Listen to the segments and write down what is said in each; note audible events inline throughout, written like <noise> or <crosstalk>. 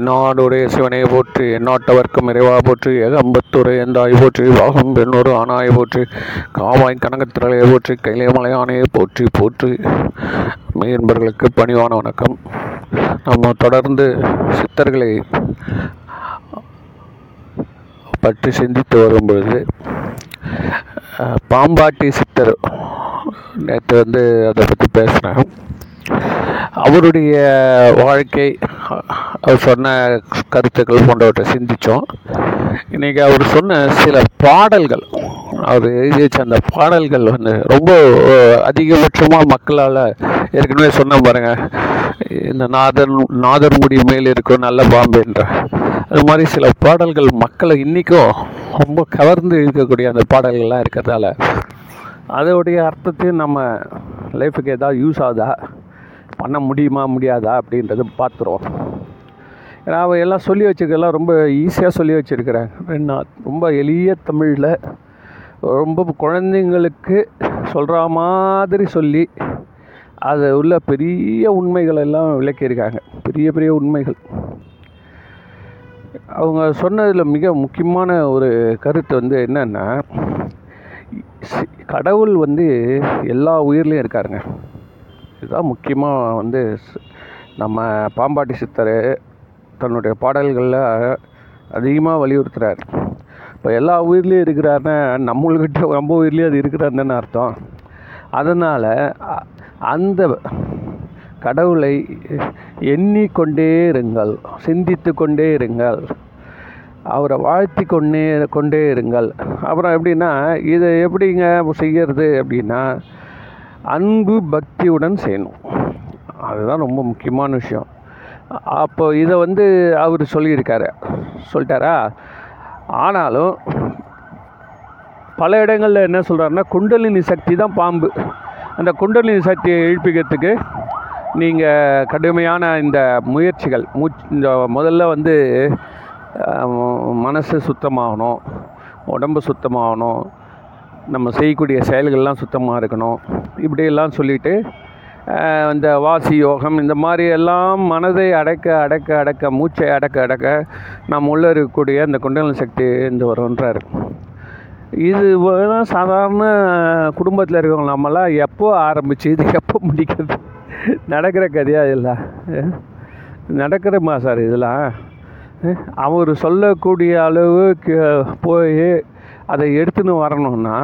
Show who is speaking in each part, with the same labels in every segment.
Speaker 1: என்னாடுடைய சிவனை போற்றி எந்நாட்டவர்க்கும் இறைவா போற்றி ஏகம்பத்துரை எந்தாய் போற்றி வாகம் பெண்ணொரு ஆனாய் போற்றி காவாய் கனகத்திரலையை போற்றி கைலைமலையானையை போற்றி போற்றி. மீன்பர்களுக்கு பணிவான வணக்கம். நம்ம தொடர்ந்து சித்தர்களை பற்றி சிந்தித்து வரும்பொழுது பாம்பாட்டி சித்தர் நேற்று வந்து அதை பற்றி பேசுகிறேன் அவருடைய வாழ்க்கை அவர் சொன்ன கருத்துக்கள் போன்றவற்றை சிந்தித்தோம் இன்றைக்கி அவர் சொன்ன சில பாடல்கள் அவர் எழுதி வச்ச அந்த பாடல்கள் வந்து ரொம்ப அதிகபட்சமாக மக்களால் ஏற்கனவே சொன்ன பாருங்கள் இந்த நாதர் நாதர் முடி மேல் இருக்கும் நல்ல பாம்புன்ற அது மாதிரி சில பாடல்கள் மக்களை இன்றைக்கும் ரொம்ப கவர்ந்து இருக்கக்கூடிய அந்த பாடல்கள்லாம் இருக்கிறதால அதோடைய அர்த்தத்தையும் நம்ம லைஃபுக்கு ஏதாவது யூஸ் ஆகுதா? பண்ண முடியுமா முடியாதா அப்படின்றத பார்த்துருவோம். ஏன்னா அவ எல்லாம் சொல்லி வச்சுருக்கெல்லாம் ரொம்ப ஈஸியாக சொல்லி வச்சுருக்கிறேன் ரெண்டு ரொம்ப எளிய தமிழில் ரொம்ப குழந்தைங்களுக்கு சொல்கிற மாதிரி சொல்லி அது உள்ள பெரிய உண்மைகள் எல்லாம் விளக்கியிருக்காங்க. பெரிய பெரிய உண்மைகள். அவங்க சொன்னதில் மிக முக்கியமான ஒரு கருத்து வந்து என்னென்னா கடவுள் வந்து எல்லா உயிர்லேயும் இருக்காருங்க. இதுதான் முக்கியமாக வந்து நம்ம பாம்பாட்டி சித்தர் தன்னுடைய பாடல்களில் அதிகமாக வலியுறுத்துகிறார் இப்போ எல்லா உயிர்லேயும் இருக்கிறாருன்னா நம்மள்கிட்ட நம்ம உயிர்லேயும் அது இருக்கிறாருன்னு அர்த்தம். அதனால் அந்த கடவுளை எண்ணிக்கொண்டே இருங்கள் சிந்தித்து கொண்டே இருங்கள் அவரை வாழ்த்தி கொண்டே கொண்டே இருங்கள். அப்புறம் எப்படின்னா இதை எப்படிங்க செய்யறது அப்படின்னா அன்பு பக்தியுடன் செய்யணும் அதுதான் ரொம்ப முக்கியமான விஷயம். அப்போ இதை வந்து அவர் சொல்லியிருக்காரு. சொல்லிட்டாரா? ஆனாலும் பல இடங்களில் என்ன சொல்கிறாருன்னா குண்டலினி சக்தி தான் பாம்பு. அந்த குண்டலினி சக்தியை எழுப்பிக்கிறதுக்கு நீங்கள் கடுமையான இந்த முயற்சிகள் மூச் இந்த முதல்ல வந்து மனசு சுத்தமாகணும் உடம்பு சுத்தமாகணும் நம்ம செய்யக்கூடிய செயல்கள்லாம் சுத்தமாக இருக்கணும். இப்படியெல்லாம் சொல்லிட்டு இந்த வாசி யோகம் இந்த மாதிரி எல்லாம் மனதை அடக்க அடக்க அடக்க மூச்சை அடக்க அடக்க நம்ம உள்ளே இருக்கக்கூடிய அந்த குண்டலினி சக்தி இந்த வருன்றார் இது சாதாரண குடும்பத்தில் இருக்கவங்க நம்மளாம் எப்போ ஆரம்பிச்சு இது எப்போ முடிக்கிறது? நடக்கிற கதையாக இதெல்லாம்? நடக்கிறமா சார் இதெல்லாம்? அவர் சொல்லக்கூடிய அளவுக்கு போய் அதை எடுத்துன்னு வரணும்னா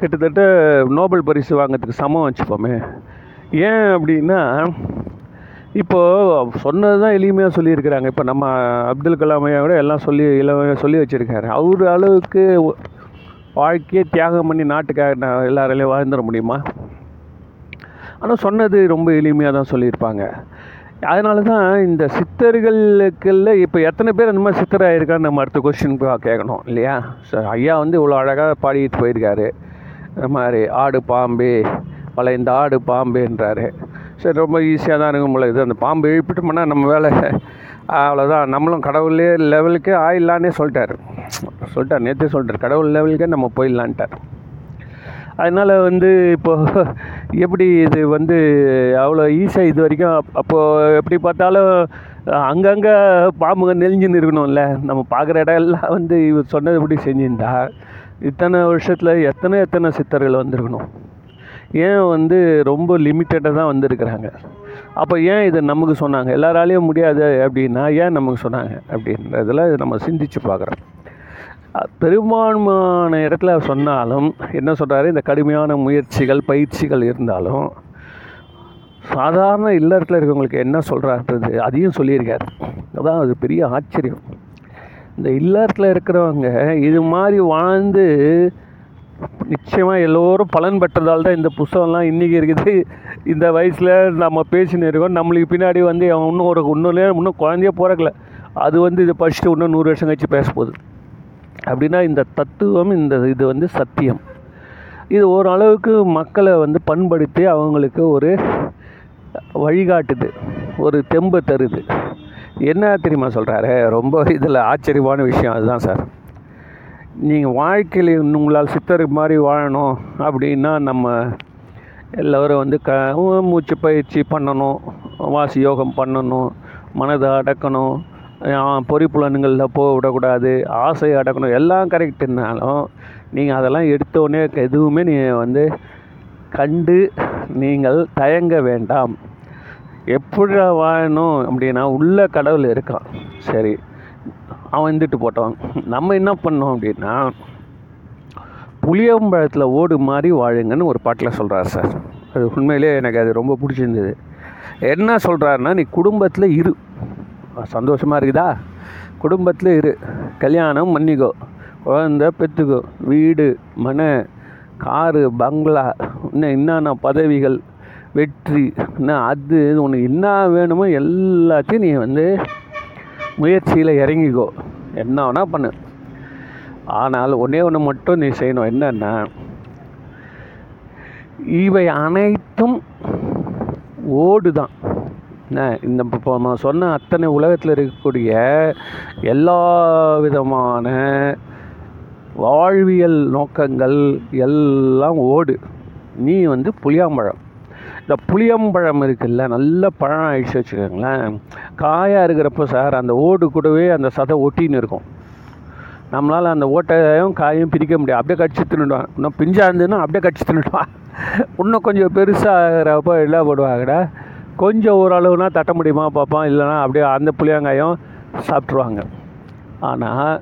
Speaker 1: கிட்டத்தட்ட நோபல் பரிசு வாங்கிறதுக்கு சமம் வச்சுப்போமே ஏன் அப்படின்னா இப்போது சொன்னது தான் எளிமையாக சொல்லியிருக்கிறாங்க. இப்போ நம்ம அப்துல் கலாம் எல்லாம் சொல்லி இளமையாக சொல்லி வச்சுருக்காரு. அவர் அளவுக்கு வாழ்க்கையை தியாகம் பண்ணி நாட்டுக்காக நான் எல்லாராலையும் வாழ்ந்துட முடியுமா? ஆனால் சொன்னது ரொம்ப எளிமையாக தான் சொல்லியிருப்பாங்க. அதனால தான் இந்த சித்தர்களுக்குள்ள இப்போ எத்தனை பேர் அந்த மாதிரி சித்தர் இருக்கான்னு நம்ம அடுத்த கொஸ்டின் கேட்கணும் இல்லையா? சார் ஐயா வந்து இவ்வளோ அழகாக பாடிட்டு போயிருக்காரு. இந்த மாதிரி ஆடு பாம்பு பல இந்த ஆடு பாம்புன்றாரு. சரி ரொம்ப ஈஸியாக தான் இருக்கும் போல இது அந்த பாம்பு எழுப்பிட்டோம்னா நம்ம வேலை அவ்வளோதான் நம்மளும் கடவுளே லெவலுக்கு ஆயிடலான்னே சொல்லிட்டாரு. சொல்லிட்டார் நேற்றே சொல்லிட்டார் கடவுள் லெவலுக்கே நம்ம போயிடலான்ட்டார் அதனால் வந்து இப்போது <laughs> எப்படி இது வந்து அவ்வளோ ஈஸியாக இது வரைக்கும் அப்- அப்போது எப்படி பார்த்தாலும் அங்கங்கே பாம்புங்க நெளிஞ்சுன்னு இருக்கணும்ல. நம்ம பார்க்குற இடம் எல்லாம் வந்து இவர் சொன்னது எப்படி இத்தனை வருஷத்தில் எத்தனை எத்தனை சித்தர்கள் வந்திருக்கணும். ஏன் வந்து ரொம்ப லிமிட்டடாக தான் வந்திருக்கிறாங்க. அப்போ ஏன் இதை நமக்கு சொன்னாங்க? எல்லாராலையும் முடியாது அப்படின்னா ஏன் நமக்கு சொன்னாங்க? அப்படின்றதுல நம்ம சிந்திச்சு பார்க்குறோம். பெரும்பான்மையான இடத்துல சொன்னாலும் என்ன சொல்கிறாரு இந்த கடுமையான முயற்சிகள் பயிற்சிகள் இருந்தாலும் சாதாரண இல்லறத்தில் இருக்கவங்களுக்கு என்ன சொல்கிறாருன்றது அதையும் சொல்லியிருக்காரு. அதான் அது பெரிய ஆச்சரியம். இந்த இல்லறத்தில் இருக்கிறவங்க இது மாதிரி வாழ்ந்து நிச்சயமாக எல்லோரும் பலன் பெற்றதால் தான் இந்த புஸ்தகம்லாம் இன்றைக்கி இருக்குது. இந்த வயசில் நம்ம பேசின்னு இருக்கோம். நம்மளுக்கு பின்னாடி வந்து அவன் இன்னும் ஒரு இன்னொரு இன்னும் குழந்தைய பிறக்கல. அது வந்து இதை படிச்சுட்டு இன்னும் நூறு வருஷம் கழிச்சு பேச போகுது அப்படின்னா இந்த தத்துவம் இந்த இது வந்து சத்தியம். இது ஓரளவுக்கு மக்களை வந்து பண்படுத்தி அவங்களுக்கு ஒரு வழிகாட்டுது ஒரு தெம்பு தருது. என்ன தெரியுமா சொல்கிறாரு ரொம்ப இதில் ஆச்சரியமான விஷயம் அதுதான் சார். நீங்கள் வாழ்க்கையில் உங்களால் சித்தர் மாதிரி வாழணும் அப்படின்னா நம்ம எல்லோரும் வந்து க மூச்சு பயிற்சி பண்ணணும் வாசி யோகம் பண்ணணும் மனதை அடக்கணும் அஹ் பொறிப்புலன்களில் போக விடக்கூடாது ஆசையை அடக்கணும் எல்லாம் கரெக்டுனாலும் நீங்கள் அதெல்லாம் எடுத்தோடனே எதுவுமே நீங்கள் வந்து கண்டு நீங்கள் தயங்க வேண்டாம். எப்படி வாழணும் அப்படின்னா உள்ள கடவுள் இருக்கான். சரி அவன் இருந்துட்டு போட்டான். நம்ம என்ன பண்ணோம் அப்படின்னா புளியம்பழத்தில் ஓடு மாதிரி வாழுங்கன்னு ஒரு பாட்டில் சொல்கிறார் சார். அது உண்மையிலே எனக்கு அது ரொம்ப பிடிச்சிருந்தது. என்ன சொல்கிறாருன்னா நீ குடும்பத்தில் இரு. சந்தோஷமாக இருக்குதா? குடும்பத்தில் இரு. கல்யாணம் பண்ணிக்கோ. குழந்த பெற்றுக்கோ வீடு மனை காரு பங்களா இன்னும் என்னென்ன பதவிகள் வெற்றி என்ன அது உனக்கு என்ன வேணுமோ எல்லாத்தையும் நீ வந்து முயற்சியில் இறங்கிக்கோ. என்ன வேணால் பண்ணு. ஆனால் ஒன்றே ஒன்று மட்டும் நீ செய்யணும். என்னென்னா இவை அனைத்தும் ஓடு தான் என்ன இந்த இப்போ நான் சொன்ன அத்தனை உலகத்தில் இருக்கக்கூடிய எல்லா விதமான வாழ்வியல் நோக்கங்கள் எல்லாம் ஓடு. நீ வந்து புளியாம்பழம். இந்த புளியம்பழம் இருக்குல்ல நல்ல பழம் ஆயிடுச்சு வச்சுக்கோங்களேன். காயாக இருக்கிறப்போ சார் அந்த ஓடு கூடவே அந்த சதை ஒட்டின்னு இருக்கும். நம்மளால் அந்த ஓட்டையும் காயும் பிரிக்க முடியாது. அப்படியே கடிச்சு தின்னுடுவான். இன்னும் பிஞ்சாக இருந்ததுன்னா அப்படியே கடிச்சு தின்னுடுவான். <laughs> இன்னும் கொஞ்சம் பெருசாகிறப்போ என்ன போடுவாங்கடா கொஞ்சம் ஓரளவுனா தட்ட முடியுமா பார்ப்பான் இல்லைன்னா அப்படியே அந்த புளியங்காயும் சாப்பிட்ருவாங்க ஆனால்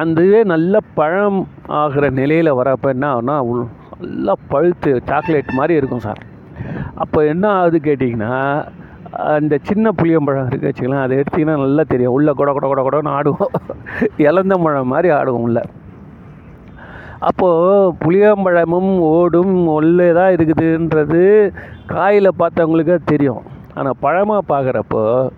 Speaker 1: அந்த இதுவே நல்ல பழம் ஆகிற நிலையில் வரப்போ என்ன ஆகுனா நல்லா பழுத்து சாக்லேட் மாதிரி இருக்கும் சார். அப்போ என்ன ஆகுது கேட்டிங்கன்னா அந்த சின்ன புளியம்பழம் இருக்கு வச்சுக்கலாம் அதை எடுத்திங்கன்னா நல்லா தெரியும். உள்ளே கொட கொட கொட கொடன்னு ஆடுவோம். இலந்த பழம் மாதிரி ஆடுவோம் உள்ள. அப்போது புளியம்பழமும் ஓடும் ஒல்லே தான் இருக்குதுன்றது காயில் பார்த்தவங்களுக்கு தெரியும். ஆனால் பழமாக பார்க்குறப்போ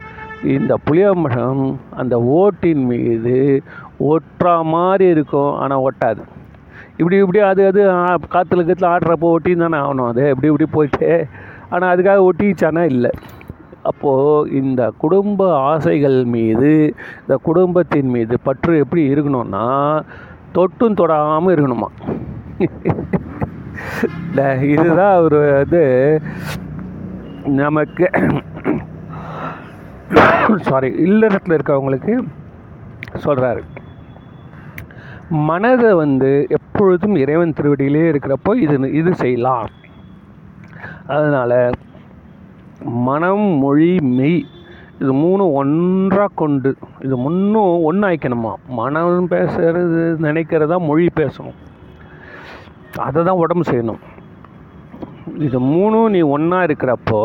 Speaker 1: இந்த புளியமரம் அந்த ஓட்டின் மீது ஒட்டுறா மாதிரி இருக்கும். ஆனால் ஒட்டாது. இப்படி இப்படி அது அது காற்றுல கத்தில் ஆடுறப்போ ஒட்டின்னு தானே ஆகணும். அது இப்படி இப்படி போயிட்டு. ஆனால் அதுக்காக ஒட்டிச்சானா இல்லை. அப்போது இந்த குடும்ப ஆசைகள் மீது இந்த குடும்பத்தின் மீது பற்று எப்படி இருக்கணும்னா தொட்டும் தொடாமல் இருக்கணுமா? <laughs> இதுதான் அவர் இது. நமக்கு சாரி இல்லறத்தில் இருக்கவங்களுக்கு சொல்கிறாரு மனதை வந்து எப்பொழுதும் இறைவன் திருவடியிலே இருக்கிறப்போ இது இது செய்யலாம். அதனால் மனம் மொழி மெய் இது மூணு ஒன்றாக கொண்டு இது முன்னும் ஒன்றாய்க்கணுமா மனம் பேசுறது நினைக்கிறதா மொழி பேசணும். அதை தான் உடம்பு செய்யணும். இது மூணும் நீ ஒன்றா இருக்கிறப்போ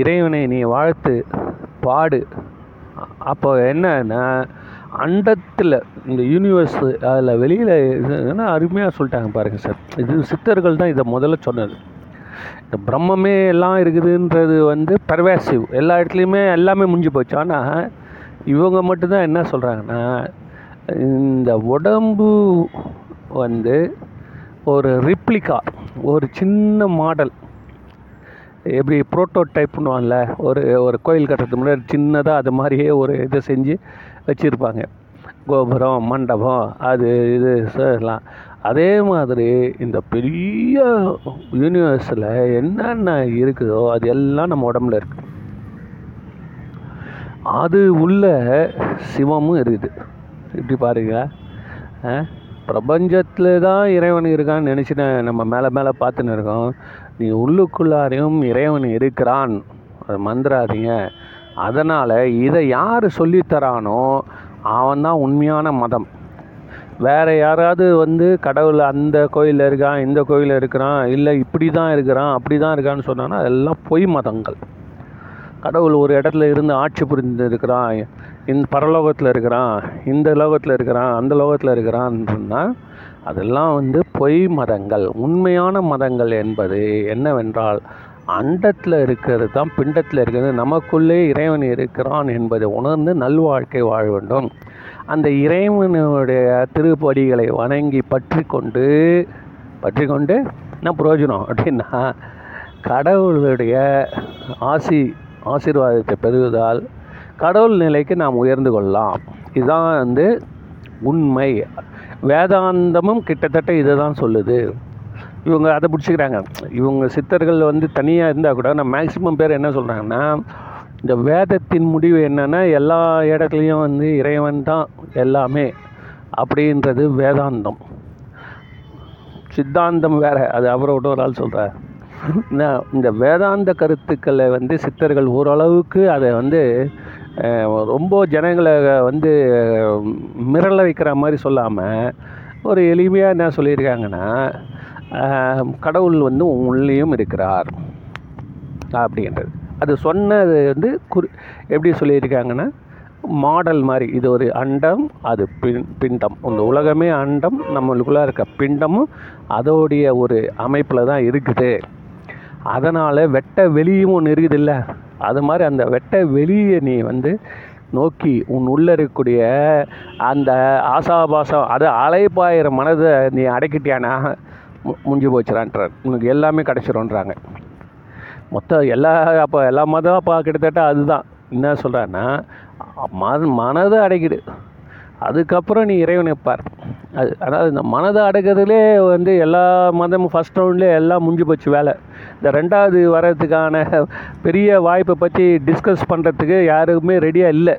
Speaker 1: இறைவனை நீ வாழ்த்து பாடு. அப்போ என்னன்னா அண்டத்தில் இந்த யூனிவர்ஸ் அதில் வெளியில் என்ன அருமையாக சொல்லிட்டாங்க பாருங்கள் சார் இது சித்தர்கள் தான் இதை முதல்ல சொன்னது. இந்த பிரம்மமே எல்லாம் இருக்குதுன்றது வந்து பர்வேசிவ் எல்லா இடத்துலையுமே எல்லாமே முடிஞ்சு போச்சு. ஆனால் இவங்க மட்டும்தான் என்ன சொல்கிறாங்கன்னா இந்த உடம்பு வந்து ஒரு ரிப்ளிகா ஒரு சின்ன மாடல் எப்படி ப்ரோட்டோடைப்னுவான்ல ஒரு ஒரு கோயில் கட்டுறதுக்கு முன்னாடி சின்னதாக அது மாதிரியே ஒரு இதை செஞ்சு வச்சுருப்பாங்க. கோபுரம் மண்டபம் அது இது எல்லாம். அதே மாதிரி இந்த பெரிய யூனிவர்ஸில் என்னென்ன இருக்குதோ அது எல்லாம் நம்ம உடம்புல இருக்கு. அது உள்ள சிவமும் இருக்குது. இப்படி பாருங்க. பிரபஞ்சத்தில் தான் இறைவன் இருக்கான்னு நினச்சிட்டு நம்ம மேலே மேலே பார்த்துன்னு இருக்கோம். நீ உள்ளுக்குள்ளாரையும் இறைவன் இருக்கிறான். அது மந்திராதீங்க. அதனால் இதை யார் சொல்லித்தரானோ அவன் தான் உண்மையான மதம். வேறு யாராவது வந்து கடவுள் அந்த கோயிலில் இருக்கான் இந்த கோயிலில் இருக்கிறான் இல்லை இப்படி தான் இருக்கிறான் அப்படி தான் இருக்கான்னு சொன்னான்னா அதெல்லாம் பொய் மதங்கள். கடவுள் ஒரு இடத்துல இருந்து ஆட்சி புரிந்து இருக்கிறான். இந்த பரலோகத்தில் இருக்கிறான் இந்த லோகத்தில் இருக்கிறான் அந்த லோகத்தில் இருக்கிறான்னா அதெல்லாம் வந்து பொய் மதங்கள். உண்மையான மதங்கள் என்பது என்னவென்றால் அண்டத்தில் இருக்கிறது தான் பிண்டத்தில் இருக்கிறது. நமக்குள்ளே இறைவன் இருக்கிறான் என்பதை உணர்ந்து நல்வாழ்க்கை வாழ வேண்டும். அந்த இறைவனுடைய திருப்படிகளை வணங்கி பற்றி கொண்டு பற்றி கொண்டு என்ன பிரயோஜனம் அப்படின்னா கடவுளுடைய ஆசி ஆசீர்வாதத்தை பெறுவதால் கடவுள் நிலைக்கு நாம் உயர்ந்து கொள்ளலாம். இதுதான் வந்து உண்மை. வேதாந்தமும் கிட்டத்தட்ட இதை தான் சொல்லுது. இவங்க அதை பிடிச்சிக்கிறாங்க. இவங்க சித்தர்கள் வந்து தனியாக இருந்தால் கூட நான் மேக்சிமம் பேர் என்ன சொல்கிறாங்கன்னா இந்த வேதத்தின் முடிவு என்னென்னா எல்லா இடத்துலையும் வந்து இறைவன் தான் எல்லாமே அப்படின்றது வேதாந்தம். சித்தாந்தம் வேற. அது அவரோட ஒரு ஆள் சொல்கிறார் இந்த வேதாந்த கருத்துக்களை வந்து சித்தர்கள் ஓரளவுக்கு அதை வந்து ரொம்ப ஜனங்களை வந்து மிரள வைக்கிற மாதிரி சொல்லாமல் ஒரு எளிமையாக என்ன சொல்லியிருக்காங்கன்னா கடவுள் வந்து உள்ளேயும் இருக்கிறார் அப்படின்றது. அது சொன்னது வந்து குறி எப்படி சொல்லியிருக்காங்கன்னா மாடல் மாதிரி. இது ஒரு அண்டம் அது பின் பிண்டம். இந்த உலகமே அண்டம் நம்மளுக்குள்ளே இருக்க பிண்டமும் அதோடைய ஒரு அமைப்பில் தான் இருக்குது. அதனால் வெட்ட வெளியும் ஒன்று இருக்குதுல்ல? அது மாதிரி அந்த வெட்ட வெளியே நீ வந்து நோக்கி உன் உள்ளே இருக்கக்கூடிய அந்த ஆசாபாசம் அது அலைப்பாயிற மனதை நீ அடக்கிட்டியானா முடிஞ்சு போச்சுறான்றார் உனக்கு எல்லாமே கிடச்சிரும்ன்றாங்க. மொத்தம் எல்லா அப்போ எல்லா மதம் அப்போ கிட்டத்தட்ட அதுதான். என்ன சொல்கிறான்னா மன மனதை அடைக்கிடு. அதுக்கப்புறம் நீ இறைவனை பார். அது அதாவது இந்த மனதை அடக்கிறதுலே வந்து எல்லா மதமும் ஃபஸ்ட் ரவுண்ட்லேயே எல்லாம் முடிஞ்சு போச்சு வேலை. இந்த ரெண்டாவது வர்றதுக்கான பெரிய வாய்ப்பை பற்றி டிஸ்கஸ் பண்ணுறதுக்கு யாருக்குமே ரெடியாக இல்லை.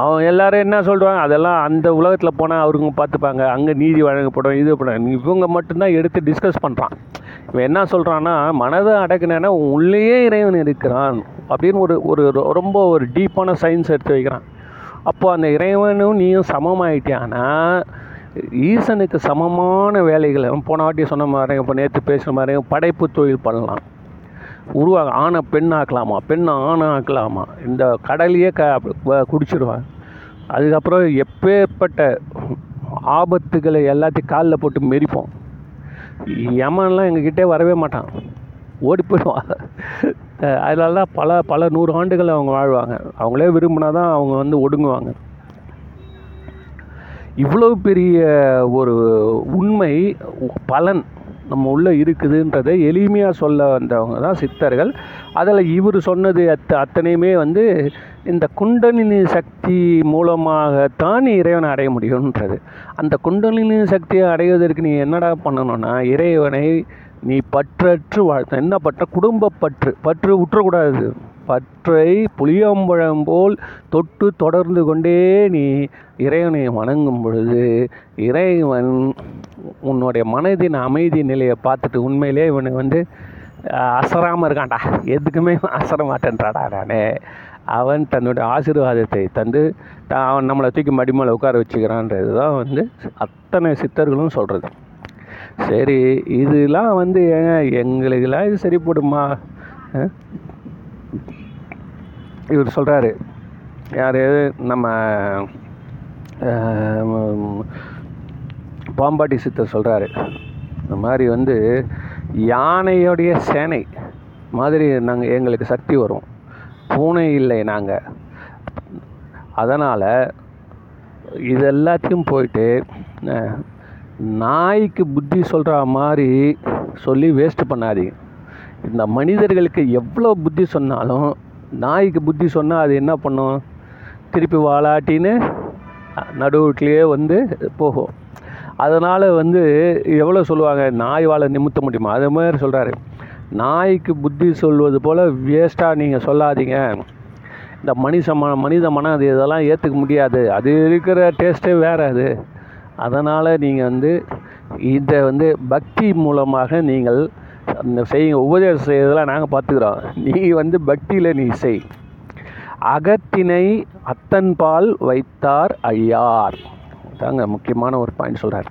Speaker 1: அவன் எல்லோரும் என்ன சொல்கிறாங்க அதெல்லாம் அந்த உலகத்தில் போனால் அவருங்க பார்த்துப்பாங்க. அங்கே நீதி வழங்கப்படும் இது பண்ண. இவங்க மட்டும்தான் எடுத்து டிஸ்கஸ் பண்ணுறான் இவன் என்ன சொல்கிறான்னா மனதை அடக்குனேன்னா உள்ளேயே இறைவன் இருக்கிறான் அப்படின்னு ஒரு ஒரு ரொம்ப ஒரு டீப்பான சயின்ஸ் எடுத்து வைக்கிறான். அப்போ அந்த இறைவனும் நீயும் சமமாயிட்டியானா ஈசனுக்கு சமமான வேலைகளை போன வாட்டி சொன்ன மாதிரி இப்போ நேற்று பேசுகிற மாதிரி படைப்பு தொழில் பண்ணலாம். உருவாக ஆணை பெண் ஆக்கலாமா பெண்ணை ஆணை ஆக்கலாமா? இந்த கடலையே க குடிச்சிருவாங்க. அதுக்கப்புறம் எப்பேற்பட்ட ஆபத்துகளை எல்லாத்தையும் காலில் போட்டு மெரிப்போம். யமன்லாம் எங்ககிட்டே வரவே மாட்டான். ஓடி போயிடுவான். அதனால தான் பல பல நூறு ஆண்டுகள் அவங்க வாழ்வாங்க. அவங்களே விரும்பினா தான் அவங்க வந்து ஒடுங்குவாங்க. இவ்வளோ பெரிய ஒரு உண்மை பலன் நம்ம உள்ளே இருக்குதுன்றதை எளிமையாக சொல்ல வந்தவங்க தான் சித்தர்கள். அதில் இவர் சொன்னது அத்த அத்தனையுமே வந்து இந்த குண்டலினி சக்தி மூலமாகத்தான் இறைவனை அடைய முடியுன்றது. அந்த குண்டலினி சக்தியை அடைவதற்கு நீ என்னடா பண்ணணும்னா இறைவனை நீ பற்றற்று வாழ்த்த. என்ன பற்ற? குடும்ப பற்று. பற்று உற்றக்கூடாது. பற்றை புளியம்பழம் போல் தொட்டு தொடர்ந்து கொண்டே நீ இறைவனை வணங்கும் பொழுது இறைவன் உன்னுடைய மனதின் அமைதி நிலையை பார்த்துட்டு உண்மையிலே இவனை வந்து அசராமல் இருக்கான்டா. எதுக்குமே அசர மாட்டேன்றாடா நானே. அவன் தன்னுடைய ஆசீர்வாதத்தை தந்து அவன் நம்மளை தூக்கி மடிமலை உட்கார வச்சுக்கிறான்றது தான் வந்து அத்தனை சித்தர்களும் சொல்கிறது சரி இதெல்லாம் வந்து ஏங்க எங்களுக்கெல்லாம் இது சரிப்படுமா இவர் சொல்கிறாரு யார்? நம்ம பாம்பாட்டி சித்தர் சொல்கிறாரு இந்த மாதிரி வந்து யானையோடைய சேனை மாதிரி நாங்கள் எங்களுக்கு சக்தி வரும். பூனை இல்லை நாங்கள் அதனால் இது எல்லாத்தையும் போயிட்டு நாய்க்கு புத்தி சொல்கிற மாதிரி சொல்லி வேஸ்ட் பண்ணாதீங்க. இந்த மனிதர்களுக்கு எவ்வளோ புத்தி சொன்னாலும் நாய்க்கு புத்தி சொன்னால் அது என்ன பண்ணும்? திருப்பி வாலாட்டின்னு நடுவுட்லேயே வந்து போகும். அதனால் வந்து எவ்வளோ சொல்லுவாங்க? நாய் வாழை நிமித்த முடியுமா? அது மாதிரி சொல்கிறாரு நாய்க்கு புத்தி சொல்வது போல் வேஸ்ட்டாக நீங்கள் சொல்லாதீங்க. இந்த மனித மன மனித மனம் அது இதெல்லாம் ஏற்றுக்க முடியாது. அது இருக்கிற டேஸ்ட்டே வேறு அது. அதனால் நீங்கள் வந்து இதை வந்து பக்தி மூலமாக நீங்கள் அந்த செய்யுங்க. உபதேசம் செய்யறதெல்லாம் நாங்கள் பார்த்துக்குறோம் நீ வந்து பக்தியில் நீ செய். அகத்தினை அத்தன்பால் வைத்தார் ஐயார். தாங்க முக்கியமான ஒரு பாயிண்ட் சொல்கிறார்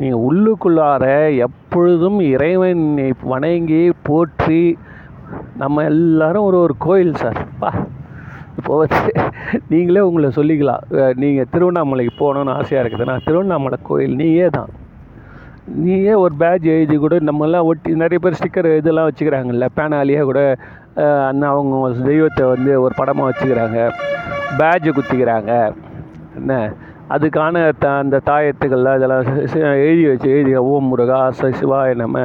Speaker 1: நீங்கள் உள்ளுக்குள்ளார எப்பொழுதும் இறைவனை வணங்கி போற்றி நம்ம எல்லாரும் ஒரு ஒரு கோயில் சார். பா. இப்போ நீங்களே உங்களை சொல்லிக்கலாம். நீங்கள் திருவண்ணாமலைக்கு போகணுன்னு ஆசையாக இருக்குதுன்னா திருவண்ணாமலை கோயில் நீயே தான். நீயே ஒரு பேட்ச் எழுதி கூட. நம்மலாம் ஒட்டி நிறைய பேர் ஸ்டிக்கர் இதெல்லாம் வச்சுக்கிறாங்கல்ல. பேனாலேயே கூட அண்ணா அவங்க தெய்வத்தை வந்து ஒரு படமாக வச்சுக்கிறாங்க. பேட்ஜு குத்திக்கிறாங்க. என்ன? அதுக்கான த அந்த தாயத்துக்கள்லாம் இதெல்லாம் எழுதி வச்சு எழுதி ஓம் முருகா ச சிவாய நம்ம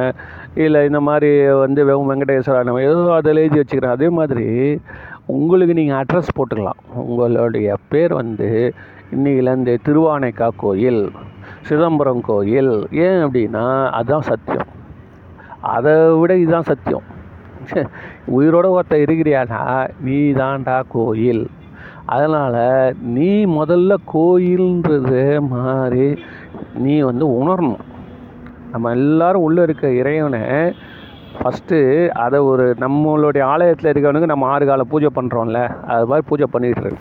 Speaker 1: இல்லை இந்த மாதிரி வந்து வெம் வெங்கடேஸ்வரா நம்ம ஏதோ அதில் எழுதி வச்சுக்கிறோம் அதே மாதிரி உங்களுக்கு நீங்கள் அட்ரஸ் போட்டுக்கலாம். உங்களுடைய பேர் வந்து இன்றைக்கிலேருந்து திருவானைக்கா கோயில் சிதம்பரம் கோயில். ஏன் அப்படின்னா அதுதான் சத்தியம். அதை விட இதுதான் சத்தியம். உயிரோட ஒருத்த இருக்கிறியானா? நீ தான்டா கோயில். அதனால் நீ முதல்ல கோயில்ன்றது மாதிரி நீ வந்து உணரணும். நம்ம எல்லாரும் உள்ளே இருக்க இறைவனை ஃபஸ்ட்டு அதை ஒரு நம்மளுடைய ஆலயத்தில் இருக்கவனுக்கு நம்ம ஆறு கால பூஜை பண்ணுறோம்ல அது மாதிரி பூஜை பண்ணிட்டு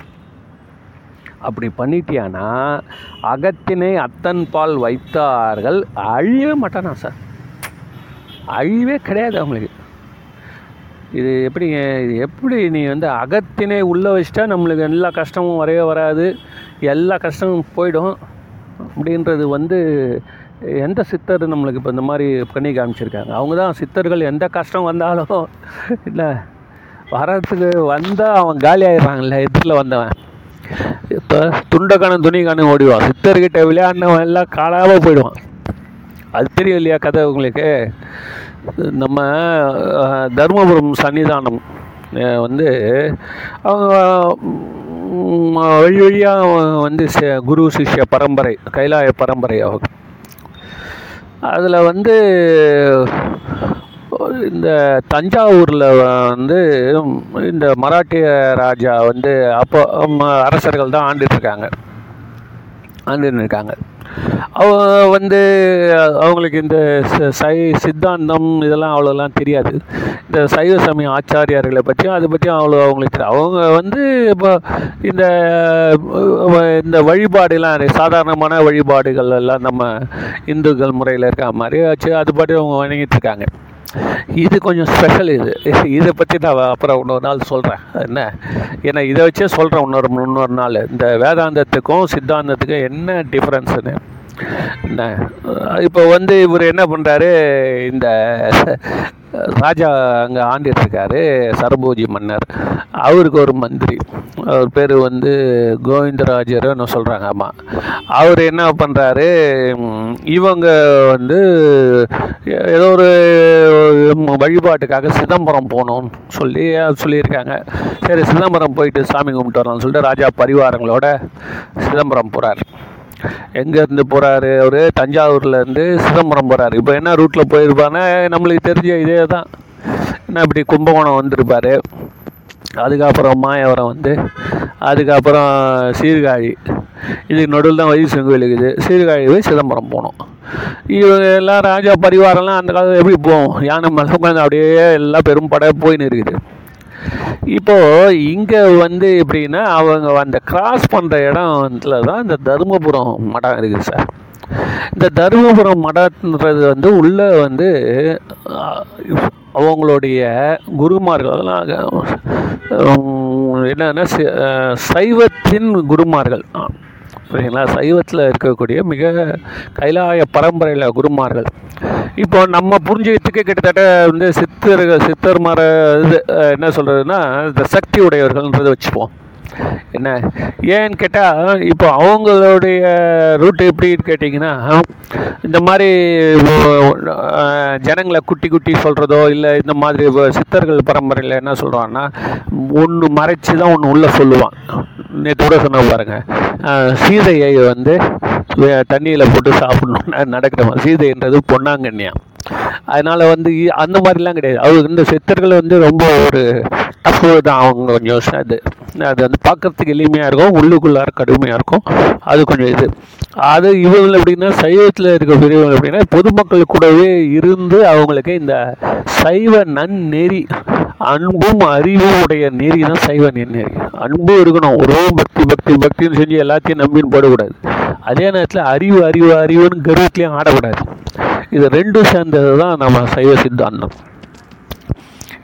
Speaker 1: அப்படி பண்ணிட்டியானா அகத்தினை அத்தன் பால் வைத்தார்கள் அழியவே மாட்டானா சார்? அழிவே கிடையாது அவங்களுக்கு. இது எப்படி இது எப்படி நீ வந்து அகத்தினை உள்ளே வச்சிட்டா நம்மளுக்கு எல்லா கஷ்டமும் வரவே வராது எல்லா கஷ்டமும் போயிடும் அப்படின்றது வந்து எந்த சித்தர் நம்மளுக்கு இப்போ இந்த மாதிரி பண்ணி காமிச்சிருக்காங்க? அவங்க தான் சித்தர்கள் எந்த கஷ்டம் வந்தாலும் <laughs> இல்லை வரத்துக்கு வந்தால் அவன் காலி ஆயிடுறாங்கல்ல எதிரில் வந்தவன். இப்போ துண்டக்கான துணிக்கான ஓடிவான் சித்தர்கிட்ட விளையாடினவன் எல்லாம் காலாக போயிடுவான். அது தெரியும் இல்லையா கதை உங்களுக்கு? நம்ம தருமபுரம் சன்னிதானம் வந்து அவங்க வழி வழியாக வந்து குரு சிஷ்ய பரம்பரை கைலாய பரம்பரை அவங்க. அதில் வந்து இந்த தஞ்சாவூரில் வந்து இந்த மராட்டிய ராஜா வந்து அப்போ ம- அரசர்கள் தான் ஆண்டுட்டு ஆண்டுன்னு இருக்காங்க. அவங்க வந்து அவங்களுக்கு இந்த சை சித்தாந்தம் இதெல்லாம் அவ்வளோலாம் தெரியாது. இந்த சைவ சமய ஆச்சாரியார்களை பற்றியும் அதை பற்றியும் அவ்வளோ அவங்களுக்கு தெரியாது. அவங்க வந்து இப்போ இந்த இந்த வழிபாடுலாம் சாதாரணமான வழிபாடுகள் எல்லாம் நம்ம இந்துக்கள் முறையில் இருக்க மாதிரி வச்சு அது பற்றி அவங்க வணங்கிட்டு இருக்காங்க. இது கொஞ்சம் ஸ்பெஷல் இது. இதை பற்றி நான் அப்புறம் இன்னொரு நாள் சொல்கிறேன் என்ன? ஏன்னா இதை வச்சே சொல்கிறேன் இன்னொரு இன்னொரு நாள். இந்த வேதாந்தத்துக்கும் சித்தாந்தத்துக்கும் என்ன டிஃப்ரென்ஸுன்னு இப்போ வந்து இவர் என்ன பண்ணுறாரு இந்த ராஜா அங்கே ஆண்டிட்டுருக்காரு சரபோஜி மன்னர். அவருக்கு ஒரு மந்திரி. அவர் பேர் வந்து கோவிந்தராஜர்னு சொல்கிறாங்க ஆமாம் அவர் என்ன பண்ணுறாரு இவங்க வந்து ஏதோ ஒரு வழிபாட்டுக்காக சிதம்பரம் போகணும்னு சொல்லி சொல்லியிருக்காங்க. சரி சிதம்பரம் போயிட்டு சாமி கும்பிட்டு வரலாம்னு சொல்லிட்டு ராஜா பரிவாரங்களோட சிதம்பரம் போகிறார் எங்கேருந்து போகிறாரு அவர் தஞ்சாவூர்லேருந்து சிதம்பரம் போகிறாரு இப்போ என்ன ரூட்டில் போயிருப்பாருன்னா நம்மளுக்கு தெரிஞ்ச இதே தான் என்ன இப்படி கும்பகோணம் வந்திருப்பார். அதுக்கப்புறம் மாயவரம் வந்து அதுக்கப்புறம் சீர்காழி. இதுக்கு நடுவில் தான் வைத்தீஸ்வரன் கோயில் இருக்குது. சீர்காழி போய் சிதம்பரம் போனோம் இவங்க எல்லாம் ராஜா பரிவாரம்லாம் அந்த காலத்தில் எப்படி போவோம்? யானை மேலே உட்காந்து அப்படியே எல்லாம் பெரும்படையாக போயின்னு இருக்குது. இப்போது இங்கே வந்து எப்படின்னா அவங்க அந்த கிராஸ் பண்ணுற இடத்துல தான் இந்த தருமபுரம் மடம் இருக்குது சார் இந்த தருமபுரம் மடம்ன்றது வந்து உள்ளே வந்து அவங்களுடைய குருமார்கள் அதெல்லாம் என்னன்னா சைவத்தின் குருமார்கள். சரிங்களா? சைவத்தில் இருக்கக்கூடிய மிக கைலாய பரம்பரையில் குருமார்கள். இப்போ நம்ம புரிஞ்சுக்கிறதுக்கு கிட்டத்தட்ட வந்து சித்தர்கள் சித்தர் மர இது என்ன சொல்கிறதுனா இந்த சக்தி உடையவர்கள்ன்றதை வச்சுப்போம். என்ன? ஏன்னு கேட்டால் இப்போ அவங்களுடைய ரூட்டு எப்படின்னு கேட்டிங்கன்னா இந்த மாதிரி ஜனங்களை குட்டி குட்டி சொல்கிறதோ இல்லை இந்த மாதிரி சித்தர்கள் பரம்பரையில் என்ன சொல்கிறான்னா ஒன்று மறைச்சி தான் ஒன்று உள்ளே சொல்லுவான். நேற்று கூட சொன்ன பாருங்கள் சீதையை வந்து தண்ணியில் போட்டு சாப்பிடணும்னா நடக்கிறவன். சீதைன்றது பொன்னாங்கண்ணியா அதனால் வந்து அந்த மாதிரிலாம் கிடையாது. அவர் இந்த சித்தர்கள் வந்து ரொம்ப ஒரு டஃப் அவங்க கொஞ்சம் அது அது வந்து பார்க்கறதுக்கு எளிமையாக இருக்கும் உள்ளுக்குள்ளார கடுமையாக இருக்கும். அது கொஞ்சம் இது. அது இவங்க எப்படின்னா சைவத்தில் இருக்க பெரியவங்க எப்படின்னா பொதுமக்கள் கூடவே இருந்து அவங்களுக்கு இந்த சைவ நன்னெறி அன்பும் அறிவும் உடைய நெறி தான் சைவ நெறி அன்பும் இருக்கணும். ஒரே பக்தி பக்தி பக்தின்னு செஞ்சு எல்லாத்தையும் நம்பின்னு போடக்கூடாது. அதே நேரத்தில் அறிவு அறிவு அறிவுன்னு கருவத்துலேயும் ஆடக்கூடாது. இது ரெண்டும் சேர்ந்தது தான் நம்ம சைவ சித்தாந்தம்.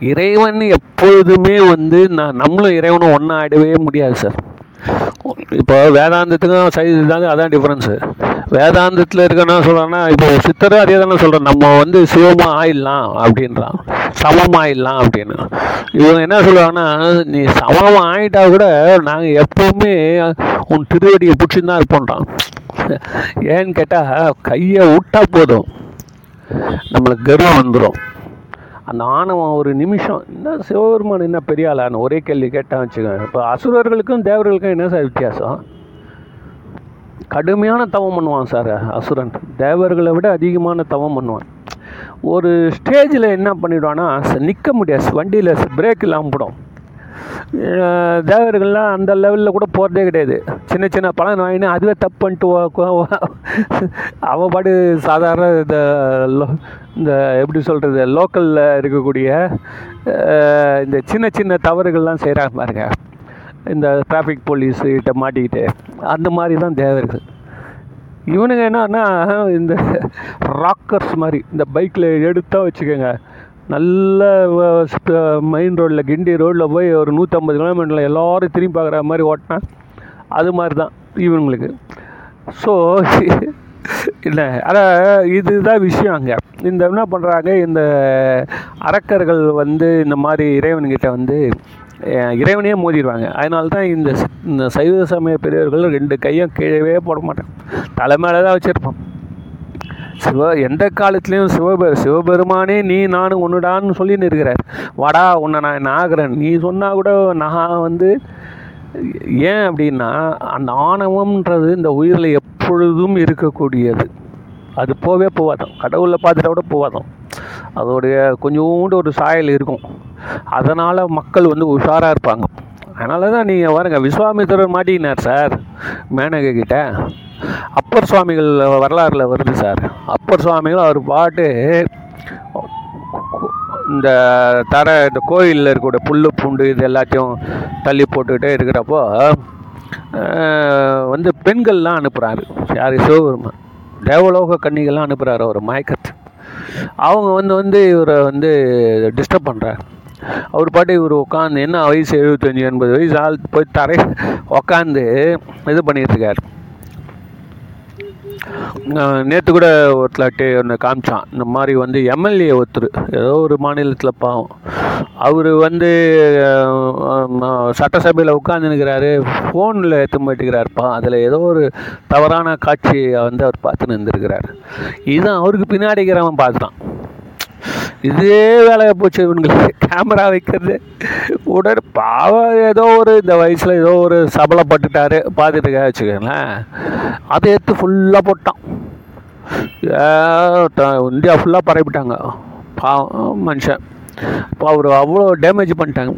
Speaker 1: இறைவன் எப்பொழுதுமே வந்து நான் நம்மளும் இறைவனும் ஒன்றா ஆடவே முடியாது சார் இப்போ வேதாந்தத்துக்கும் சைஸ் தாங்க அதான் டிஃப்ரென்ஸு வேதாந்தத்தில் இருக்கனா சொல்கிறேன்னா இப்போ சித்தரும் அதே தானே சொல்கிறேன் நம்ம வந்து சிவமாக ஆயிடலாம் அப்படின்றான். சமம் ஆயிடலாம் அப்படின்னு. இவங்க என்ன சொல்லுவாங்கன்னா நீ சமம் ஆயிட்டா கூட நாங்கள் எப்பவுமே உன் திருவடியை பிடிச்சின்னு தான் இருப்போன்றான். ஏன்னு கேட்டால் கையை விட்டா போதும். நம்மளுக்கு கர்வம் வந்துடும் அந்த ஆணவம் ஒரு நிமிஷம். என்ன சிவபெருமான் என்ன பெரிய ஆளான்னு ஒரே கேள்வி கேட்டால் வச்சுக்கோங்க. இப்போ அசுரர்களுக்கும் தேவர்களுக்கும் என்ன சார் வித்தியாசம்? கடுமையான தவம் பண்ணுவான் சார் அசுரன். தேவர்களை விட அதிகமான தவம் பண்ணுவான். ஒரு ஸ்டேஜில் என்ன பண்ணிவிடுவான்னா நிற்க முடியாது. வண்டியில் பிரேக் இல்லாமல் போடும் தேவர்கள்லாம் அந்த லெவலில் கூட போகிறதே கிடையாது. சின்ன சின்ன பழம் வாங்கினு அதுவே தப்பு பண்ணிட்டு வா- அவன் பாடு சாதாரண இந்த இந்த எப்படி சொல்கிறது லோக்கலில் இருக்கக்கூடிய இந்த சின்ன சின்ன தவறுகள்லாம் செய்கிறாங்க பாருங்க. இந்த டிராஃபிக் போலீஸ் கிட்ட மாட்டிக்கிட்டு அந்த மாதிரி தான் தேவர்கள். இவனுங்க என்னன்னா இந்த ராக்கர்ஸ் மாதிரி இந்த பைக்கில் எடுத்தால் வச்சுக்கோங்க. நல்ல மெயின் ரோட்டில் கிண்டி ரோட்டில் போய் ஒரு நூற்றம்பது கிலோமீட்டரில் எல்லோரும் திரும்பி பார்க்குற மாதிரி ஓட்டினா அது மாதிரி தான் இவங்களுக்கு. ஸோ இல்லை ஆனால் இதுதான் விஷயம் அங்கே. இந்த என்ன பண்ணுறாங்க இந்த அரக்கர்கள் வந்து இந்த மாதிரி இறைவன்கிட்ட வந்து இறைவனையே மோதிடுவாங்க. அதனால தான் இந்த இந்த சைவ சமய பெரியவர்கள் ரெண்டு கையும் கீழவே போட மாட்டாங்க. தலை மேலே தான் வச்சுருப்பான். சிவ எந்த காலத்துலேயும் சிவபெ சிவபெருமானே நீ நானும் ஒன்றுடான்னு சொல்லின்னு இருக்கிறார் வாடா உன்னை நான் என்ன ஆகிறேன்? நீ சொன்னால் கூட நான் வந்து ஏன் அப்படின்னா அந்த ஆணவம்ன்றது இந்த உயிரில் எப்பொழுதும் இருக்கக்கூடியது. அது போவே போவாதான். கடவுளை பார்த்துட்டா கூட போவாதான். அதோடைய கொஞ்சோண்டு ஒரு சாயல் இருக்கும். அதனால் மக்கள் வந்து உஷாராக இருப்பாங்க. அதனால தான் நீங்கள் பாருங்கள் விஸ்வாமித்திரர் மாட்டிக்கினார் சார் மேனகை கிட்ட. அப்பர் சுவாமிகள் வரலாறில் வருது சார். அப்பர் சுவாமிகள் அவர் பாட்டு இந்த தர இந்த கோயிலில் இருக்கக்கூடிய புல் பூண்டு இது எல்லாத்தையும் தள்ளி போட்டுக்கிட்டே இருக்கிறப்போ வந்து பெண்கள்லாம் அனுப்புகிறாரு யார்? சிவபெருமான். தேவலோக கன்னிகள்லாம் அனுப்புகிறாரு அவர் மயக்கத்து. அவங்க வந்து வந்து இவரை வந்து டிஸ்டர்ப் பண்ணுறாரு அவர் பாட்டு இவர் உட்காந்து என்ன வயசு எழுபத்தஞ்சி எண்பது வயசு ஆள் போய் தரை உக்காந்து இது பண்ணிட்டு நேற்று கூட ஒருத்தலாட்டி ஒன்று காமிச்சான். இந்த மாதிரி வந்து எம்எல்ஏ ஒருத்தர் ஏதோ ஒரு மாநிலத்தில் பாவம். அவர் வந்து சட்டசபையில் உட்காந்துருக்கிறாரு ஃபோனில் எடுத்து போயிட்டுக்கிறாருப்பா அதில் ஏதோ ஒரு தவறான காட்சியை வந்து அவர் பார்த்துன்னு இருந்திருக்கிறார். இதுதான் அவருக்கு பின்னாடி இருக்கிறவன் பார்த்துட்டான் இதே வேலையை போச்சு இவனுங்களுக்கு. கேமரா வைக்கிறது. உடனே பாவம் ஏதோ ஒரு இந்த வயசில் ஏதோ ஒரு சபலப்பட்டுட்டார் பார்த்துட்டு வச்சுக்கோங்களேன். அதை எடுத்து ஃபுல்லாக போட்டான். இந்தியா ஃபுல்லாக பரப்பிட்டாங்க. பாவம் மனுஷன். இப்போ அவர் அவ்வளோ டேமேஜ் பண்ணிட்டாங்க.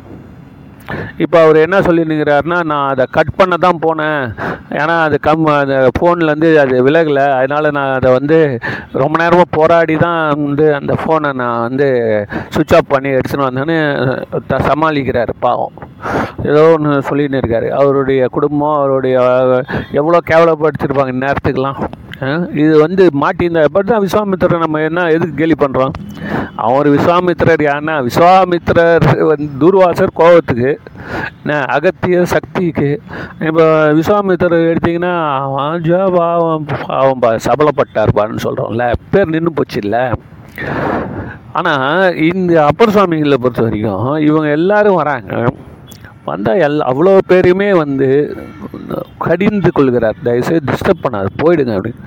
Speaker 1: இப்போ அவர் என்ன சொல்லினுங்கிறாருன்னா நான் அதை கட் பண்ண தான் போனேன். ஏன்னா அது கம் அந்த ஃபோன்லேருந்து அது விலகலை. அதனால் நான் அதை வந்து ரொம்ப நேரமாக போராடி தான் வந்து அந்த ஃபோனை நான் வந்து சுவிட்ச் ஆஃப் பண்ணி எடுத்துன்னு வந்தேன்னு த சமாளிக்கிறார் பாவம். ஏதோ ஒன்று சொல்லின்னு இருக்காரு. அவருடைய குடும்பம் அவருடைய எவ்வளோ கேவலப்படுத்திருப்பாங்க இந்நேரத்துக்கெல்லாம் இது வந்து மாட்டியிருந்தா பட் தான் விஸ்வாமித்திரரை நம்ம என்ன எதுக்கு கேலி பண்ணுறோம் அவர் விஸ்வாமித்திரர் யாருன்னா விஸ்வாமித்திரர் வந்து துர்வாசர் கோபத்துக்கு என்ன அகத்திய சக்திக்கு. இப்போ விஸ்வாமித்திரர் எடுத்தீங்கன்னா அவன் பாவம் பாவம் பா சபலப்பட்டார்பான்னு சொல்கிறோம்ல பேர் நின்று போச்சு இல்லை. ஆனால் இந்த அப்பர் சுவாமிகளை பொறுத்த வரைக்கும் இவங்க எல்லாரும் வராங்க. வந்தால் எல் அவ்வளோ பேரையுமே வந்து கடிந்து கொள்கிறார். தயவுசெய்து டிஸ்டர்ப் பண்ணாது போயிடுங்க அப்படின்னு.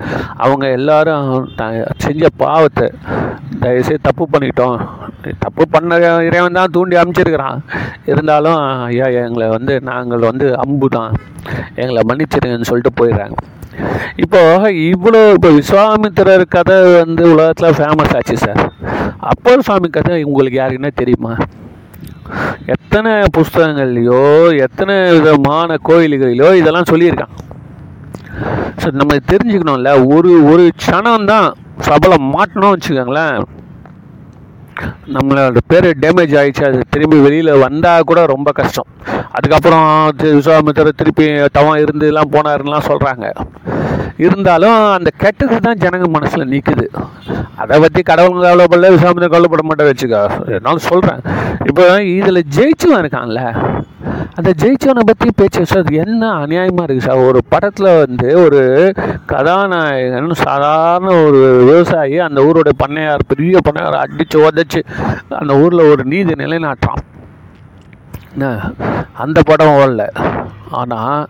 Speaker 1: அவங்க எல்லாரும் செஞ்ச பாவத்தை தயவுசெய்து தப்பு பண்ணிட்டோம். தப்பு பண்ண இறைவன் தான் தூண்டி அமைச்சிருக்கிறான். இருந்தாலும் ஐயா எங்களை வந்து நாங்கள் வந்து அம்பு தான் எங்களை மன்னிச்சிருங்கன்னு சொல்லிட்டு போயிடுறாங்க. இப்போ இவ்வளோ இப்போ விஸ்வாமித்திரர் கதை வந்து உலகத்தில் ஃபேமஸ் ஆச்சு சார் அப்பர் சுவாமி கதை உங்களுக்கு யாருக்குன்னா தெரியுமா? எத்தனை புஸ்தகங்கள்லையோ எத்தனை விதமான கோயில்களிலோ இதெல்லாம் சொல்லியிருக்கான். ஸோ நம்ம தெரிஞ்சுக்கணும்ல ஒரு ஒரு க்ஷணம் தான் சபலம் மாட்டணும் வச்சுக்கோங்களேன். நம்மளோட பேர் டேமேஜ் ஆகிடுச்சு அது திரும்பி வெளியில் வந்தால் கூட ரொம்ப கஷ்டம். அதுக்கப்புறம் தி- விஸ்வாமித்திரர் திருப்பி தவம் இருந்துலாம் எல்லாம் போனாருலாம் சொல்கிறாங்க இருந்தாலும் அந்த கெட்டது தான் ஜனங்க மனசில் நிற்குது அதை பற்றி கடவுள் கவலைப்படல விஸ்வாமித்திரர் கவலைப்பட மாட்டேன் வச்சுக்கோ. என்னால் சொல்கிறேன் இப்போ இதில் ஜெயிச்சுவன் இருக்கான்ல. அந்த ஜெயிச்சவனை பற்றி பேச்சு சார் அது என்ன அநியாயமாக இருக்குது சார்? ஒரு படத்தில் வந்து ஒரு கதாநாயகன் சாதாரண ஒரு விவசாயி அந்த ஊரோட பண்ணையார் பெரிய பண்ணையார் அடித்து உதச்சி அந்த ஊரில் ஒரு நீதி நிலைநாட்டுறான். என்ன? அந்த படம் ஓடல ஆனால்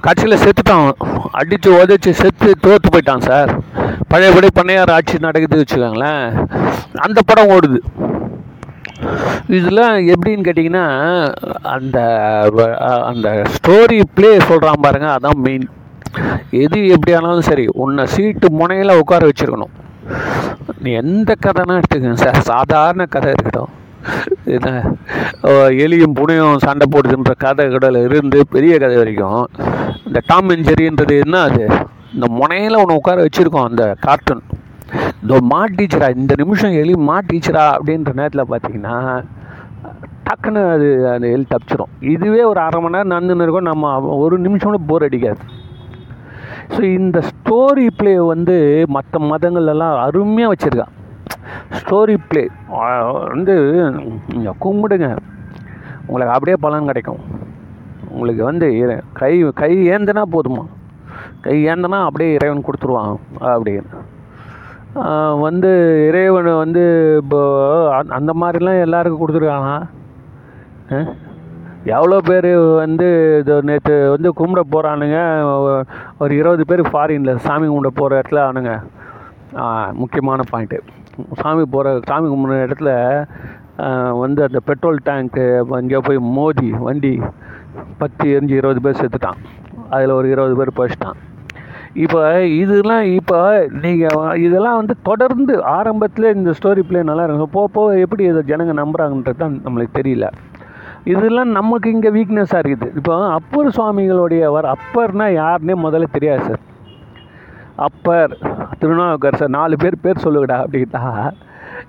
Speaker 1: கட்சியில் செத்துட்டான். அடித்து உதச்சி செத்து தோற்று போயிட்டான் சார். பழையபடி பண்ணையார் ஆட்சி நடக்குது வச்சுக்கோங்களேன். அந்த படம் ஓடுது. இதெல்லாம் எப்படின்னு கேட்டிங்கன்னா அந்த அந்த ஸ்டோரி ப்ளே சொல்கிறான் பாருங்கள் அதான் மெயின் எது எப்படி ஆனாலும் சரி உன்னை சீட்டு முனையில் உட்கார வச்சுருக்கணும். நீ எந்த கதைனா எடுத்துக்கங்க சார் சாதாரண கதை இருக்கட்டும். என்ன எலியும் புனையும் சண்டை போடுதுன்ற கதை கடல இருந்து பெரிய கதை வரைக்கும். இந்த டாம் அண்ட் ஜெரின்றது என்ன அது? இந்த முனையில் ஒன்று உட்கார வச்சுருக்கோம் அந்த கார்ட்டூன் இந்த மா டீச்சரா இந்த நிமிஷம் எலி மா டீச்சரா அப்படின்ற நேரத்தில் பார்த்தீங்கன்னா டக்குன்னு அது அந்த எலி தப்பிச்சிடும் இதுவே ஒரு அரை மணி நேரம் நடந்துன்னு இருக்கும் நம்ம ஒரு நிமிஷம் கூட போர் அடிக்காது. ஸோ இந்த ஸ்டோரி ப்ளே வந்து மற்ற மதங்கள்லாம் அருமையாக வச்சுருக்கான். ஸ்டோரி ப்ளே வந்து நீங்கள் கும்பிடுங்க. உங்களுக்கு அப்படியே பலன் கிடைக்கும். உங்களுக்கு வந்து இறை- கை கை ஏந்தனா போதுமா? கை ஏந்தனா அப்படியே இறைவன் கொடுத்துருவான் அப்படின்னு. வந்து இறைவன் வந்து இப்போ அந்த- அந்த மாதிரிலாம் எல்லாருக்கும் கொடுத்துருக்காங்க எவ்வளோ பேர் வந்து இது நேற்று வந்து கும்பிட போகிறானுங்க ஒரு இருபது பேர் ஃபாரினில் சாமி கும்பிட போகிற இடத்துல ஆனுங்க. முக்கியமான பாயிண்ட்டு சாமி போகிற சாமி கும்பிட்ற இடத்துல வந்து அந்த பெட்ரோல் டேங்க்கு இங்கே போய் மோதி வண்டி பத்து எரிஞ்சு இருபது பேர் செத்துட்டான். அதில் ஒரு இருபது பேர் போயிச்சிட்டான் இப்போ இதெல்லாம் இப்போ நீங்கள் இதெல்லாம் வந்து தொடர்ந்து ஆரம்பத்தில் இந்த ஸ்டோரி பிளே நல்லா இருக்கும் போக போக எப்படி இதை ஜனங்க நம்புகிறாங்கன்றது தான் நம்மளுக்கு தெரியல. இதெல்லாம் நமக்கு இங்கே வீக்னஸாக இருக்குது. இப்போ அப்பர் சுவாமிகளுடைய வர அப்பர்னால் யாருன்னே முதல்ல தெரியாது சார் அப்பர் திருநாவுக்கர் சார் நாலு பேர் பேர் சொல்லுங்கடா அப்படின்னா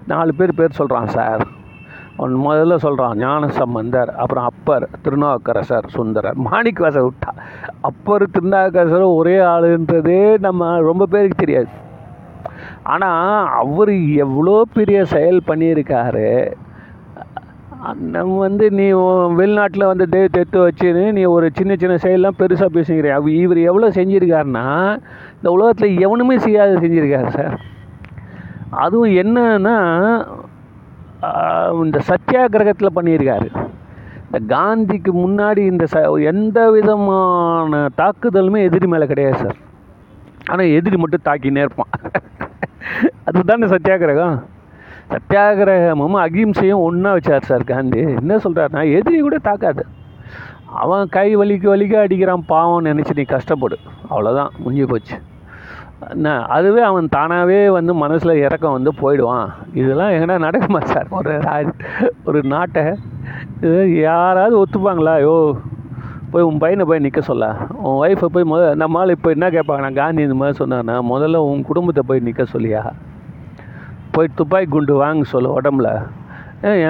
Speaker 1: நாலு பேர் பேர் சொல்கிறான் சார் முதல்ல சொல்கிறான் ஞான சம்பந்தர் அப்புறம் அப்பர் திருநாவுக்கரசர் சுந்தரர். மாணிக்கவாசர் விட்டா. அப்பர் திருநாவுக்கரசர் ஒரே ஆளுன்றதே நம்ம ரொம்ப பேருக்கு தெரியாது. ஆனால் அவர் எவ்வளோ பெரிய செயல் பண்ணியிருக்காரு. நம்ம வந்து நீ வெளிநாட்டில் வந்து தெய்வத்தை தெத்து வச்சுன்னு நீ ஒரு சின்ன சின்ன செயல்லாம் பெருசாக பேசுகிற அவ இவர் எவ்வளோ செஞ்சுருக்காருன்னா இந்த உலகத்தில் எவனுமே செய்யாத செஞ்சுருக்காரு சார். அதுவும் என்னன்னா இந்த சத்தியாகிரகத்தில் பண்ணியிருக்காரு. இந்த காந்திக்கு முன்னாடி இந்த ச எந்த விதமான தாக்குதலுமே எதிரி மேலே கிடையாது சார். ஆனால் எதிரி மட்டும் தாக்கினே இருப்பான். <laughs> அதுதானே சத்தியாகிரகம். சத்தியாகிரகமும் அகிம்சையும் ஒன்றா வச்சார் சார் காந்தி. என்ன சொல்கிறாருன்னா எதிரி கூட தாக்காது. அவன் கை வலிக்க வலிக்க அடிக்கிறான் பாவம்னு நினச்சி நீ கஷ்டப்படு. அவ்வளோதான் முடிஞ்சு போச்சு. என்ன அதுவே அவன் தானாகவே வந்து மனசில் இறக்கம் வந்து போயிடுவான். இதெல்லாம் எங்கடா நடக்குமா சார்? ஒரு ஒரு நாட்டை இது யாராவது ஒத்துப்பாங்களா? ஐயோ போய் உன் பையனை போய் நிற்க சொல்ல. உன் ஒய்ஃபை போய் முத நம்ம ஆள் இப்போ என்ன கேட்பாங்க? நான் காந்தி இந்த மாதிரி சொன்னார்னா முதல்ல உன் குடும்பத்தை போய் நிற்க சொல்லியா? போய் துப்பாக்கி குண்டு வாங்க சொல்லு உடம்புல.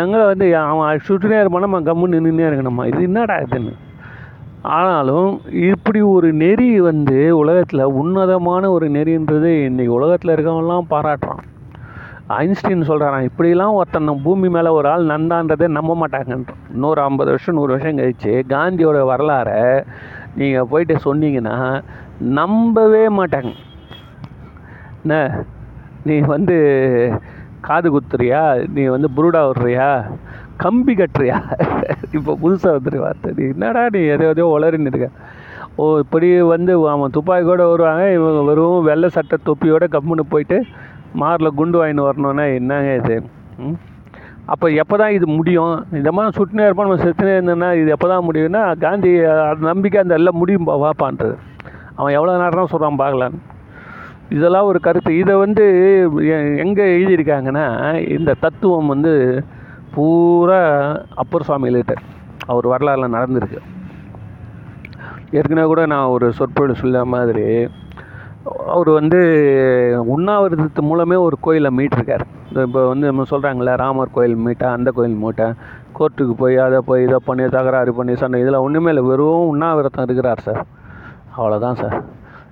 Speaker 1: எங்களை வந்து அவன் சுட்டுனே இருப்பான் நம்ம கம்முன்னு நின்றுனே இருக்கணும்மா இது என்னடா இதுன்னு? ஆனாலும் இப்படி ஒரு நெறி வந்து உலகத்தில் உன்னதமான ஒரு நெறின்றது இன்றைக்கி உலகத்தில் இருக்கவங்கலாம் பாராட்டுறான். ஐன்ஸ்டீன் சொல்கிறான் இப்படிலாம் ஒருத்தன் பூமி மேலே ஒரு ஆள் நந்தான்றதே நம்ப மாட்டாங்கன்றான் நூறு ஐம்பது வருஷம் நூறு வருஷம் கழிச்சு காந்தியோட வரலாறை நீங்கள் போயிட்டு சொன்னீங்கன்னா நம்பவே மாட்டாங்க. என்ன? நீ வந்து காது குத்துறியா? நீ வந்து புருடா விடுறியா? கம்பி கட்டுறியா? இப்போ புதுசாக வந்துரு வார்த்தை. நீ என்னடா நீ எதோ எதையோ உளறின்னு இருக்க. ஓ இப்படி வந்து அவன் துப்பாக்கியோட வருவாங்க. இவங்க வெறும் வெள்ளை சட்டை தொப்பியோட கம்முன்னு போயிட்டு மாரில் குண்டு வாங்கின்னு வரணுன்னா என்னங்க இது? அப்போ எப்போ தான் இது முடியும்? இந்த மாதிரி சுட்டுனே இருப்போம். நம்ம செத்துனே இருந்தோன்னா இது எப்போ தான் முடியும்னா காந்தி அந்த நம்பிக்கை அந்த எல்லாம் முடியும் பா வாப்பான்றது. அவன் எவ்வளோ நேரம் சொல்கிறான் பார்க்கலான்னு இதெல்லாம் ஒரு கருத்து. இதை வந்து எங்கே எழுதியிருக்காங்கன்னா இந்த தத்துவம் வந்து பூரா அப்பர் சுவாமிகிட்ட அவர் வரலாறுல நடந்திருக்கு. ஏற்கனவே கூட நான் ஒரு சொற்பொழிவு சொல்ல மாதிரி அவர் வந்து உண்ணாவிரதத்து மூலமே ஒரு கோயிலை மீட்டிருக்கார். இப்போ வந்து நம்ம சொல்கிறாங்களே ராமர் கோயில் மீட்டா அந்த கோயில் மூட்டை கோர்ட்டுக்கு போய் அதை போய் இதை பண்ணி தகராறு பண்ணி சண்டை இதில் ஒன்றுமே இல்லை. வெறும் உண்ணாவிரதம் இருக்கிறார் சார். அவ்வளோதான் சார்.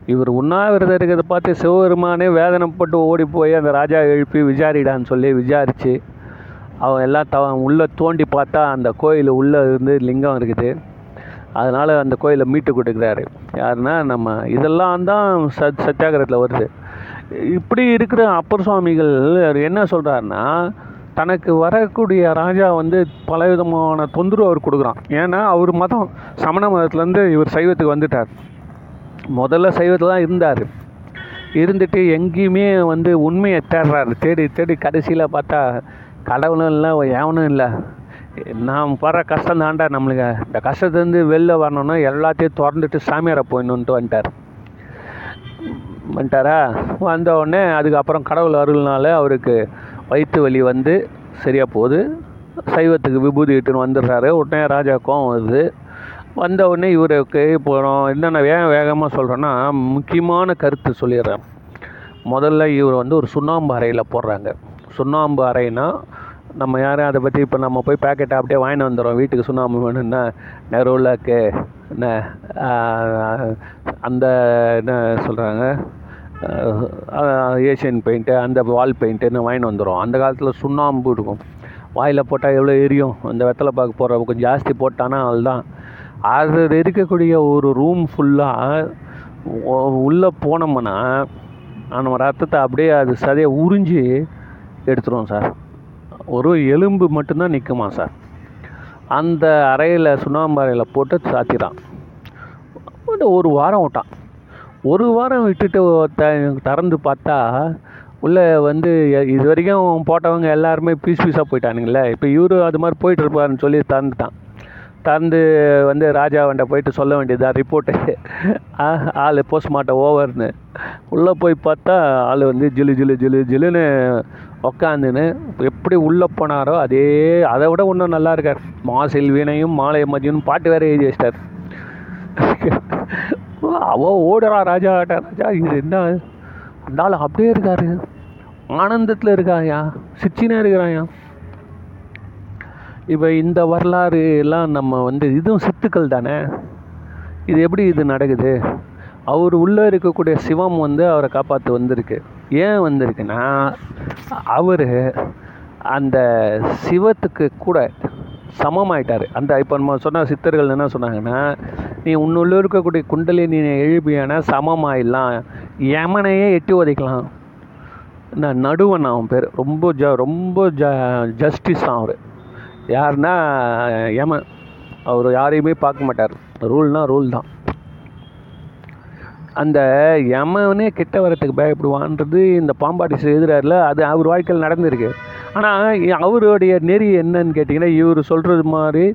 Speaker 1: இவர் உண்ணாவிரதம் இருக்கிறத பார்த்து சிவபெருமானே வேதனைப்பட்டு ஓடி போய் அந்த ராஜா எழுப்பி விசாரிடான்னு சொல்லி விசாரித்து அவன் எல்லாம் த உள்ளே தோண்டி பார்த்தா அந்த கோயில் உள்ளே இருந்து லிங்கம் இருக்குது. அதனால் அந்த கோயிலை மீட்டு கொடுக்குறாரு. யாருன்னா நம்ம இதெல்லாம் தான் சத் சத்தியாகிரகத்தில் வருது. இப்படி இருக்கிற அப்பர் சுவாமிகள் அவர் என்ன சொல்கிறாருன்னா தனக்கு வரக்கூடிய ராஜா வந்து பலவிதமான தொந்தரவு அவர் கொடுக்குறான். ஏன்னா அவர் மதம் சமண மதத்துலேருந்து இவர் சைவத்துக்கு வந்துட்டார். முதல்ல சைவத்தில் தான் இருந்தார். இருந்துட்டு எங்கேயுமே வந்து உண்மையை தேடுறாரு. தேடி தேடி கடைசியில் பார்த்தா கடவுளும் இல்லை எவனும் இல்லை. நாம் படுற கஷ்டம் தாண்டா நம்மளுக்கு. இந்த கஷ்டத்துலேருந்து வெளில வரணும்னா எல்லாத்தையும் திறந்துட்டு சாமியாரை போயிடணுன்ட்டு வந்துட்டார். வந்துட்டாரா? வந்த உடனே அதுக்கப்புறம் கடவுள் அருள்னால அவருக்கு வயிற்று வலி வந்து சரியாக போகுது. சைவத்துக்கு விபூதி இட்டுன்னு வந்துடுறாரு. உடனே ராஜா கோவம் வருது. வந்த உடனே இவருக்கு போகிறோம் என்னென்ன வேக வேகமாக சொல்கிறேன்னா முக்கியமான கருத்து சொல்லிடுறேன். முதல்ல இவர் வந்து ஒரு சுண்ணாம்பு அறையில் போடுறாங்க. சுண்ணாம்பு அறைனா நம்ம யாரும் அதை பற்றி இப்போ நம்ம போய் பேக்கெட்டை அப்படியே வாங்கிட்டு வந்துடுறோம். வீட்டுக்கு சுண்ணாம்பு வேணும்னா நெரோலாக்கு என்ன அந்த என்ன சொல்கிறாங்க ஏஷியன் பெயிண்ட்டு அந்த வால் பெயிண்ட்டுன்னு வாங்கிட்டு வந்துடும் அந்த காலத்தில் சுண்ணாம்பு இருக்கும். வாயில் போட்டால் எவ்வளோ எரியும்? அந்த வெத்தலை பாக்கு போடுற கொஞ்சம் ஜாஸ்தி போட்டானா அதுதான் அது இருக்கக்கூடிய ஒரு ரூம் ஃபுல்லாக உள்ளே போனோம்னா நம்ம ரத்தத்தை அப்படியே அது சதையை உறிஞ்சி எடுத்துருவோம் சார். ஒரு எலும்பு மட்டும்தான் நிற்குமா சார்? அந்த அறையில் சுண்ணாம்பு அறையில் போட்டு சாத்திடான் ஒரு ஒரு வாரம் விட்டான். ஒரு வாரம் விட்டுட்டு த திறந்து பார்த்தா உள்ளே வந்து இது வரைக்கும் போட்டவங்க எல்லாருமே பீஸ் பீஸாக போயிட்டானுங்களே. இப்போ இவரு அது மாதிரி போயிட்டு இருப்பாருன்னு சொல்லி திறந்துட்டான். திறந்து வந்து ராஜாவண்ட போயிட்டு சொல்ல வேண்டியதாக ரிப்போர்ட்டு ஆள் போஸ்ட்மார்ட்டம் ஓவர்னு. உள்ளே போய் பார்த்தா ஆள் வந்து ஜிலு ஜிலு ஜிலு ஜிலுன்னு உக்காந்துன்னு எப்படி உள்ளே போனாரோ அதே அதை விட இன்னும் நல்லா இருக்கார். மாசில் செல்வினையும் மாலை மதியனும் பாட்டு வேறு எழுதி வச்சிட்டார். அவ ஓடுறா ராஜா ராஜா இது என்ன? இருந்தாலும் அப்படியே இருக்காரு. ஆனந்தத்தில் இருக்காயா? சிச்சினே இருக்கிறாயா? இப்போ இந்த வரலாறு எல்லாம் நம்ம வந்து இதுவும் சித்துக்கள் தானே? இது எப்படி இது நடக்குது? அவர் உள்ளே இருக்கக்கூடிய சிவம் வந்து அவரை காப்பாற்ற வந்திருக்கு. ஏன் வந்திருக்குன்னா அவர் அந்த சிவத்துக்கு கூட சமமாயிட்டார். அந்த இப்போ நம்ம சொன்ன சித்தர்கள் என்ன சொன்னாங்கன்னா நீ உன்னுள்ள இருக்கக்கூடிய குண்டலினி எழுப்பியான சமமாயிடலாம். யமனையே எட்டி உதைக்கலாம். நான் நடுவன் அவன் பேர். ரொம்ப ஜ ரொம்ப ஜ ஜஸ்டிஸ் தான் அவர். யாருன்னா யமன். அவர் யாரையுமே பார்க்க மாட்டார். ரூல்னால் ரூல் தான். அந்த யமனே கிட்ட வரத்துக்கு பயப்படுவான்றது இந்த பாம்பாட்டி எழுதுறாருல அது அவர் வாழ்க்கையில் நடந்திருக்கு. ஆனால் அவருடைய நெறி என்னன்னு கேட்டிங்கன்னா இவர் சொல்கிறது மாதிரி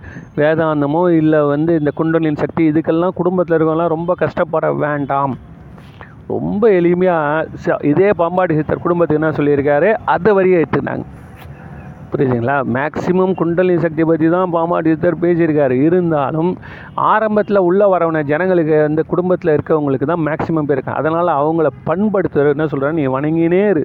Speaker 1: வேதாந்தமோ இல்லை வந்து இந்த குண்டலின் சக்தி இதுக்கெல்லாம் குடும்பத்தில் இருக்கவங்களாம் ரொம்ப கஷ்டப்பட வேண்டாம். ரொம்ப எளிமையாக இதே பாம்பாட்டி சித்தர் குடும்பத்துக்கு என்ன சொல்லியிருக்காரு? அதை வரியை எடுத்துனாங்க புரியுதுங்களா? மேக்சிமம் குண்டலினி சக்தி பற்றி தான் பாமாடித்தர் பேசியிருக்காரு. இருந்தாலும் ஆரம்பத்தில் உள்ளே வரவன ஜனங்களுக்கு அந்த குடும்பத்தில் இருக்கவங்களுக்கு தான் மேக்சிமம் பேர் இருக்கு அதனால் அவங்கள பண்படுத்துகிற என்ன சொல்கிறேன் நீ வணங்கினே இரு.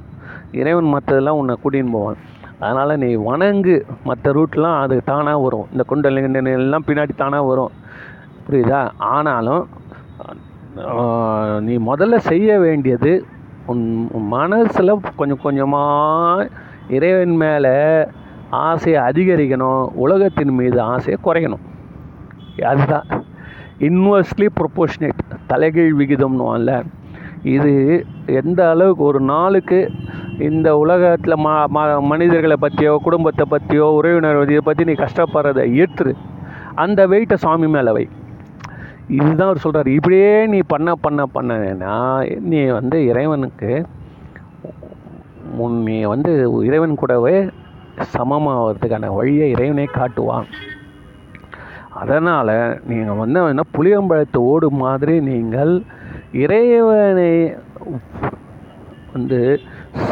Speaker 1: இறைவன் மற்றதெல்லாம் உன்னை கூட்டின்னு போவான். அதனால் நீ வணங்கு. மற்ற ரூட்லாம் அது தானாக வரும். இந்த குண்டலினி எல்லாம் பின்னாடி தானாக வரும். புரியுதா? ஆனாலும் நீ முதல்ல செய்ய வேண்டியது உன் மனசில் கொஞ்சம் கொஞ்சமாக இறைவன் மேலே ஆசையை அதிகரிக்கணும் உலகத்தின் மீது ஆசையை குறைக்கணும். அதுதான். இன்வெர்ஸ்லி ப்ரொபோஷனேட் தலைகீழ் விகிதம்னுவான்ல இது எந்த அளவுக்கு ஒரு நாளுக்கு இந்த உலகத்தில் ம ம- மனிதர்களை பற்றியோ குடும்பத்தை பற்றியோ உறவினர் இதை பற்றி நீ கஷ்டப்படுறதை ஏற்று அந்த வெயிட்டை சாமி மேலே வை. இதுதான் அவர் சொல்கிறார் இப்படியே நீ பண்ண பண்ண பண்ணனா நீ வந்து இறைவனுக்கு உன் நீ வந்து இறைவன் கூடவே சமமாகிறதுக்கான வழியை இறைவனே காட்டுவான். அதனால் நீங்கள் வந்து என்ன புளியம்பழத்து ஓடு மாதிரி நீங்கள் இறைவனை வந்து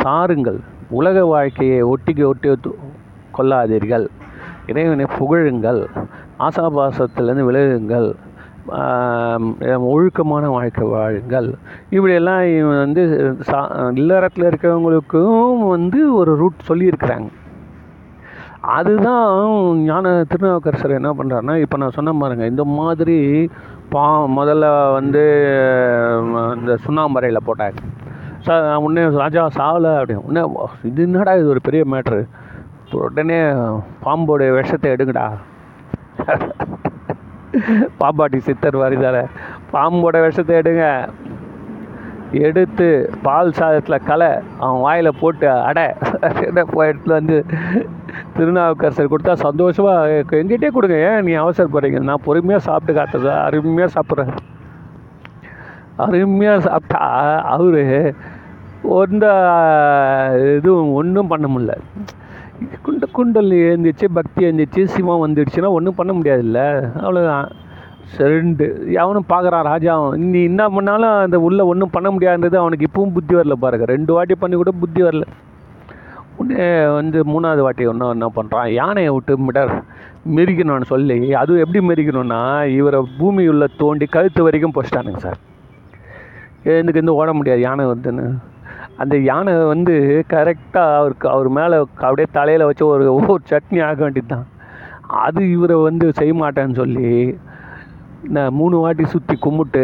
Speaker 1: சாருங்கள். உலக வாழ்க்கையை ஒட்டிக்கு ஒட்டி ஒத்து- கொள்ளாதீர்கள். இறைவனை புகழுங்கள். ஆசாபாசத்திலேருந்து விலகுங்கள். ஒழுக்கமான வாழ்க்கை வாழுங்கள். இப்படியெல்லாம் இவன் வந்து சா இல்லறத்தில் இருக்கிறவங்களுக்கும் வந்து ஒரு ரூட் சொல்லியிருக்கிறாங்க. அதுதான் ஞான திருநாவுக்கரசர் என்ன பண்ணுறாருன்னா இப்போ நான் சொன்ன பாருங்க இந்த மாதிரி பா முதல்ல வந்து இந்த சுண்ணாம்பரையில் போட்டாங்க சா உடனே ராஜா சாவலை அப்படின்னு. உடனே இது என்னடா இது ஒரு பெரிய மேட்ரு உடனே பாம்போடைய விஷத்தை எடுங்கடா. பாம்பாட்டி சித்தர் வருதால பாம்போட விஷத்தை எடுங்க. எடுத்து பால் சாதத்தில் கலை. அவன் வாயில் போட்டு அடை போய் எடுத்துட்டு வந்து திருநாவுக்கரசர் கொடுத்தா சந்தோஷமாக எங்கிட்டே கொடுங்க. ஏன் நீ அவசரப்படுறீங்க? நான் பொறுமையாக சாப்பிட்டு காட்டுறது அருமையாக சாப்பிட்றேன். அருமையாக சாப்பிட்டா அவரு எந்த இதுவும் ஒன்றும் பண்ண முடியல. குண்ட குண்டல் எழுந்துச்சு பக்தி எழுந்துச்சு சிவம் வந்துடுச்சுன்னா ஒன்றும் பண்ண முடியாதுல்ல. அவ்வளோதான் சரிண்டு அவனும் பார்க்குறான் ராஜாவும். நீ என்ன பண்ணாலும் அந்த உள்ளே ஒன்றும் பண்ண முடியாதுன்றது அவனுக்கு இப்பவும் புத்தி வரல பாருங்க. ரெண்டு வாட்டி பண்ணி கூட புத்தி வரல. உடனே வந்து மூணாவது வாட்டி ஒன்றும் என்ன பண்ணுறான் யானையை விட்டு மிடர் மெரிக்கணும்னு சொல்லி. அதுவும் எப்படி மெரிக்கணும்னா இவரை பூமி உள்ள தோண்டி கழுத்து வரைக்கும் போச்சிட்டானுங்க சார். எனக்கு வந்து ஓட முடியாது யானை வந்துன்னு. அந்த யானை வந்து கரெக்டாக அவருக்கு அவர் மேலே அப்படியே தலையில் வச்சு ஒரு ஒவ்வொரு சட்னி ஆக வேண்டியது தான் அது இவரை வந்து செய்ய மாட்டேன்னு சொல்லி நான் மூணு வாட்டி சுற்றி கும்பிட்டு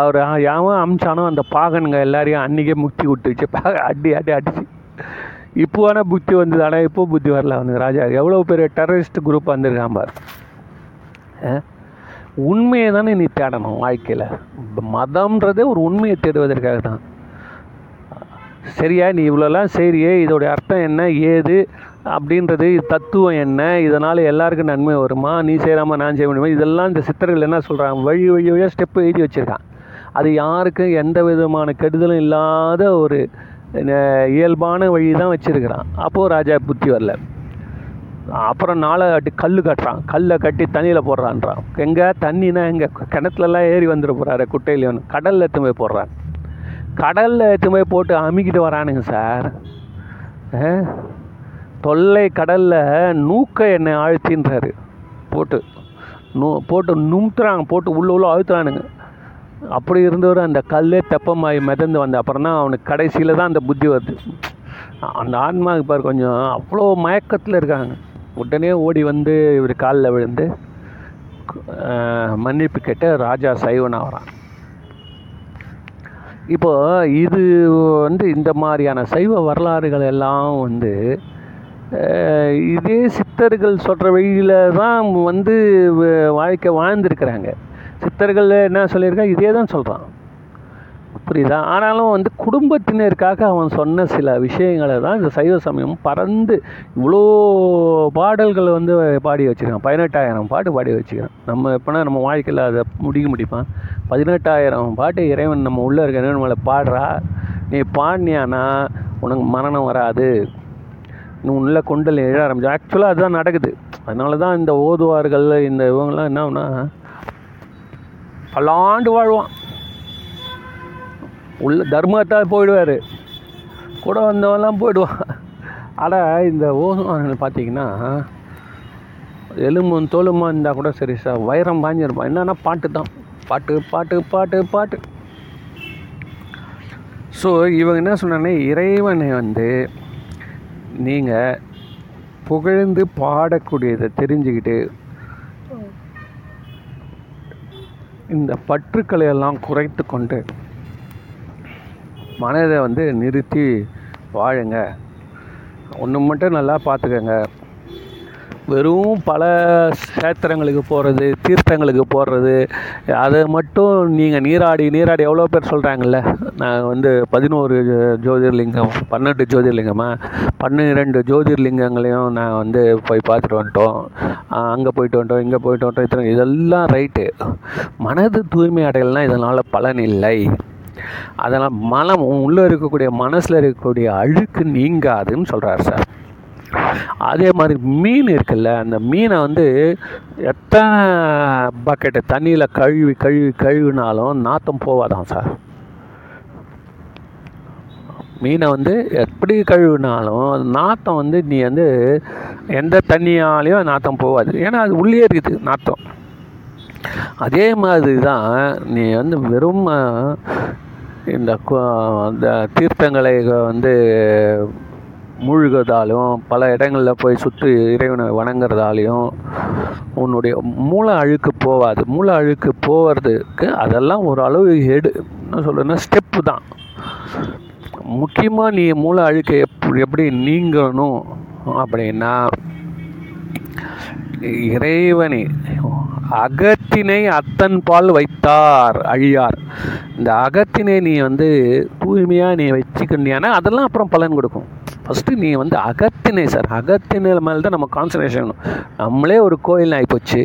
Speaker 1: அவர் யாவும் அமிச்சானோ அந்த பாகனுங்க எல்லாரையும் அன்றைக்கே முக்தி விட்டுச்சு பாக அடி அடி அடிச்சு இப்போ வேணால் புத்தி வந்தது ஆனால் இப்போ புத்தி வரல அவனுக்கு. ராஜா எவ்வளோ பெரிய டெரரிஸ்ட் குரூப் வந்திருக்கான் பார். உண்மையை தானே நீ தேடணும் வாழ்க்கையில். மதம்ன்றதே ஒரு உண்மையை தேடுவதற்காக தான் சரியா? நீ இவ்வளோலாம் செய்கிறியே இதோடைய அர்த்தம் என்ன? ஏது? அப்படின்றது இது தத்துவம் என்ன? இதனால் எல்லாருக்கும் நன்மை வருமா? நீ செய்கிறாமா நான் செய்ய முடியுமா? இதெல்லாம் இந்த சித்தர்கள் என்ன சொல்கிறாங்க வழி வழி வழியாக ஸ்டெப்பு எழுதி வச்சுருக்கான் அது யாருக்கும் எந்த விதமான கெடுதலும் இல்லாத ஒரு இயல்பான வழி தான் வச்சுருக்கிறான். அப்போது ராஜா புத்தி வரல. அப்புறம் நாளை கட்டி கல் கட்டுறான். கல்லை கட்டி தண்ணியில் போடுறான்றான். எங்கே? தண்ணினா எங்கே? கிணத்துலலாம் ஏறி வந்துட போகிறாரு குட்டையிலேயும் கடலில் எடுத்து போய் போடுறான் கடலில் எடுத்து போய் போட்டு அமுக்கிட்டு வரானுங்க சார். தொல்லை கடலில் நூக்க எண்ணெய் ஆழ்த்தின்றாரு. போட்டு நூ போட்டு நுமுத்துறாங்க போட்டு உள்ளே உள்ள அழுத்துறானுங்க. அப்படி இருந்தவர் அந்த கல்லே தெப்பமாகி மிதந்து வந்த அப்புறம் தான் அவனுக்கு கடைசியில் தான் அந்த புத்தி வருது. அந்த ஆன்மாவுக்கு பாரு கொஞ்சம் அவ்வளோ மயக்கத்தில் இருக்காங்க. உடனே ஓடி வந்து இவர் காலில் விழுந்து மன்னிப்பு கேட்டு ராஜா சைவனாக இப்போது இப்போ இது வந்து இந்த மாதிரியான சைவ வரலாறுகள் எல்லாம் வந்து இதே சித்தர்கள் சொல்கிற வழியில் தான் வந்து வாழ்க்கை வாழ்ந்துருக்கிறாங்க. சித்தர்கள் என்ன சொல்லியிருக்காங்க இதே தான் சொல்கிறான் புரியுதா? ஆனாலும் வந்து குடும்பத்தினருக்காக அவன் சொன்ன சில விஷயங்களை தான் இந்த சைவ சமயம் பறந்து இவ்வளோ பாடல்கள் வந்து பாடி வச்சுருக்கான். பதினெட்டாயிரம் பாட்டு பாடி வச்சுக்கிறான் நம்ம எப்போனா நம்ம வாழ்க்கையில் அதை முடிக்க முடிப்பான் பதினெட்டாயிரம் பாட்டு இறைவன் நம்ம உள்ளே இருக்க இறைவன் மேலே பாடுறா. நீ பாடினியானா உனக்கு மரணம் வராது. நீ உள்ள கொண்டல் எழ ஆரம்பிச்சு. ஆக்சுவலாக அதுதான் நடக்குது. அதனால தான் இந்த ஓதுவார்கள் இந்த இவங்கெல்லாம் என்னன்னா பல்லாண்டு வாழ்வான். உள்ள தர்மத்தால் போயிடுவார். கூட வந்தவெல்லாம் போயிடுவான். ஆனால் இந்த ஓதுவார்கள் பார்த்தீங்கன்னா எலும்பும் தோலுமா இருந்தால் கூட சரி சார் வைரம் பாஞ்சிருப்பான். என்னன்னா பாட்டு தான். பாட்டு பாட்டு பாட்டு பாட்டு. ஸோ இவங்க என்ன சொன்னாங்கன்னா இறைவனை வந்து நீங்கள் புகழ்ந்து பாடக்கூடியதை தெரிஞ்சுக்கிட்டு இந்த பற்றுக்களையெல்லாம் குறைத்து கொண்டு மனதை வந்து நிறுத்தி வாழுங்க. ஒன்று மட்டும் நல்லா பார்த்துக்கங்க. வெறும் பல சேத்திரங்களுக்கு போகிறது தீர்த்தங்களுக்கு போடுறது அதை மட்டும் நீங்கள் நீராடி நீராடி எவ்வளோ பேர் சொல்கிறாங்கல்ல நான் வந்து பதினோரு ஜோதிர்லிங்கம் பன்னெண்டு ஜோதிர்லிங்கமா? பன்னிரெண்டு ஜோதிர்லிங்கங்களையும் நான் வந்து போய் பார்த்துட்டு வந்துட்டோம். அங்கே போயிட்டு வந்துட்டோம் இங்கே போயிட்டு வந்துட்டோம் இத்தனை இதெல்லாம் ரைட்டு. மனது தூய்மை அடையலாம் இதனால் பலன் இல்லை. அதெல்லாம் மனம் உள்ளே இருக்கக்கூடிய மனசில் இருக்கக்கூடிய அழுக்கு நீங்காதுன்னு சொல்கிறார் சார். அதே மாதிரி மீன் இருக்குல்ல அந்த மீனை வந்து எத்தனை பக்கெட்டு தண்ணியில் கழுவி கழுவி கழுவினாலும் நாத்தம் போவாதான் சார். மீனை வந்து எப்படி கழுவினாலும் நாற்றம் நாத்தம் வந்து நீ வந்து எந்த தண்ணியாலையும் நாத்தம் போகாது ஏன்னா அது உள்ளே இருக்குது நாத்தம். அதே மாதிரி தான் நீ வந்து வெறும் இந்த கு- தீர்த்தங்களை வந்து மூழ்குறதாலும் பல இடங்களில் போய் சுற்றி இறைவனை வணங்குறதாலையும் உன்னுடைய மூளை அழுக்கு போகாது மூளை அழுக்கு போகிறதுக்கு அதெல்லாம் ஒரு அளவு எடு என்ன சொல்கிறேன்னா ஸ்டெப்பு தான். முக்கியமாக நீ மூளை அழுக்கை எப் எப்படி நீங்கணும் அப்படின்னா இறைவனை அகத்தினை அத்தன் பால் வைத்தார் அழியார். இந்த அகத்தினை நீ வந்து தூய்மையாக நீ வச்சுக்கிண்டியானா அதெல்லாம் அப்புறம் பலன் கொடுக்கும். ஃபஸ்ட்டு நீ வந்து அகத்தினை சார் அகத்தினை மேலே தான் நம்ம கான்சன்ட்ரேஷன் நம்மளே ஒரு கோயில் ஆகிப்போச்சு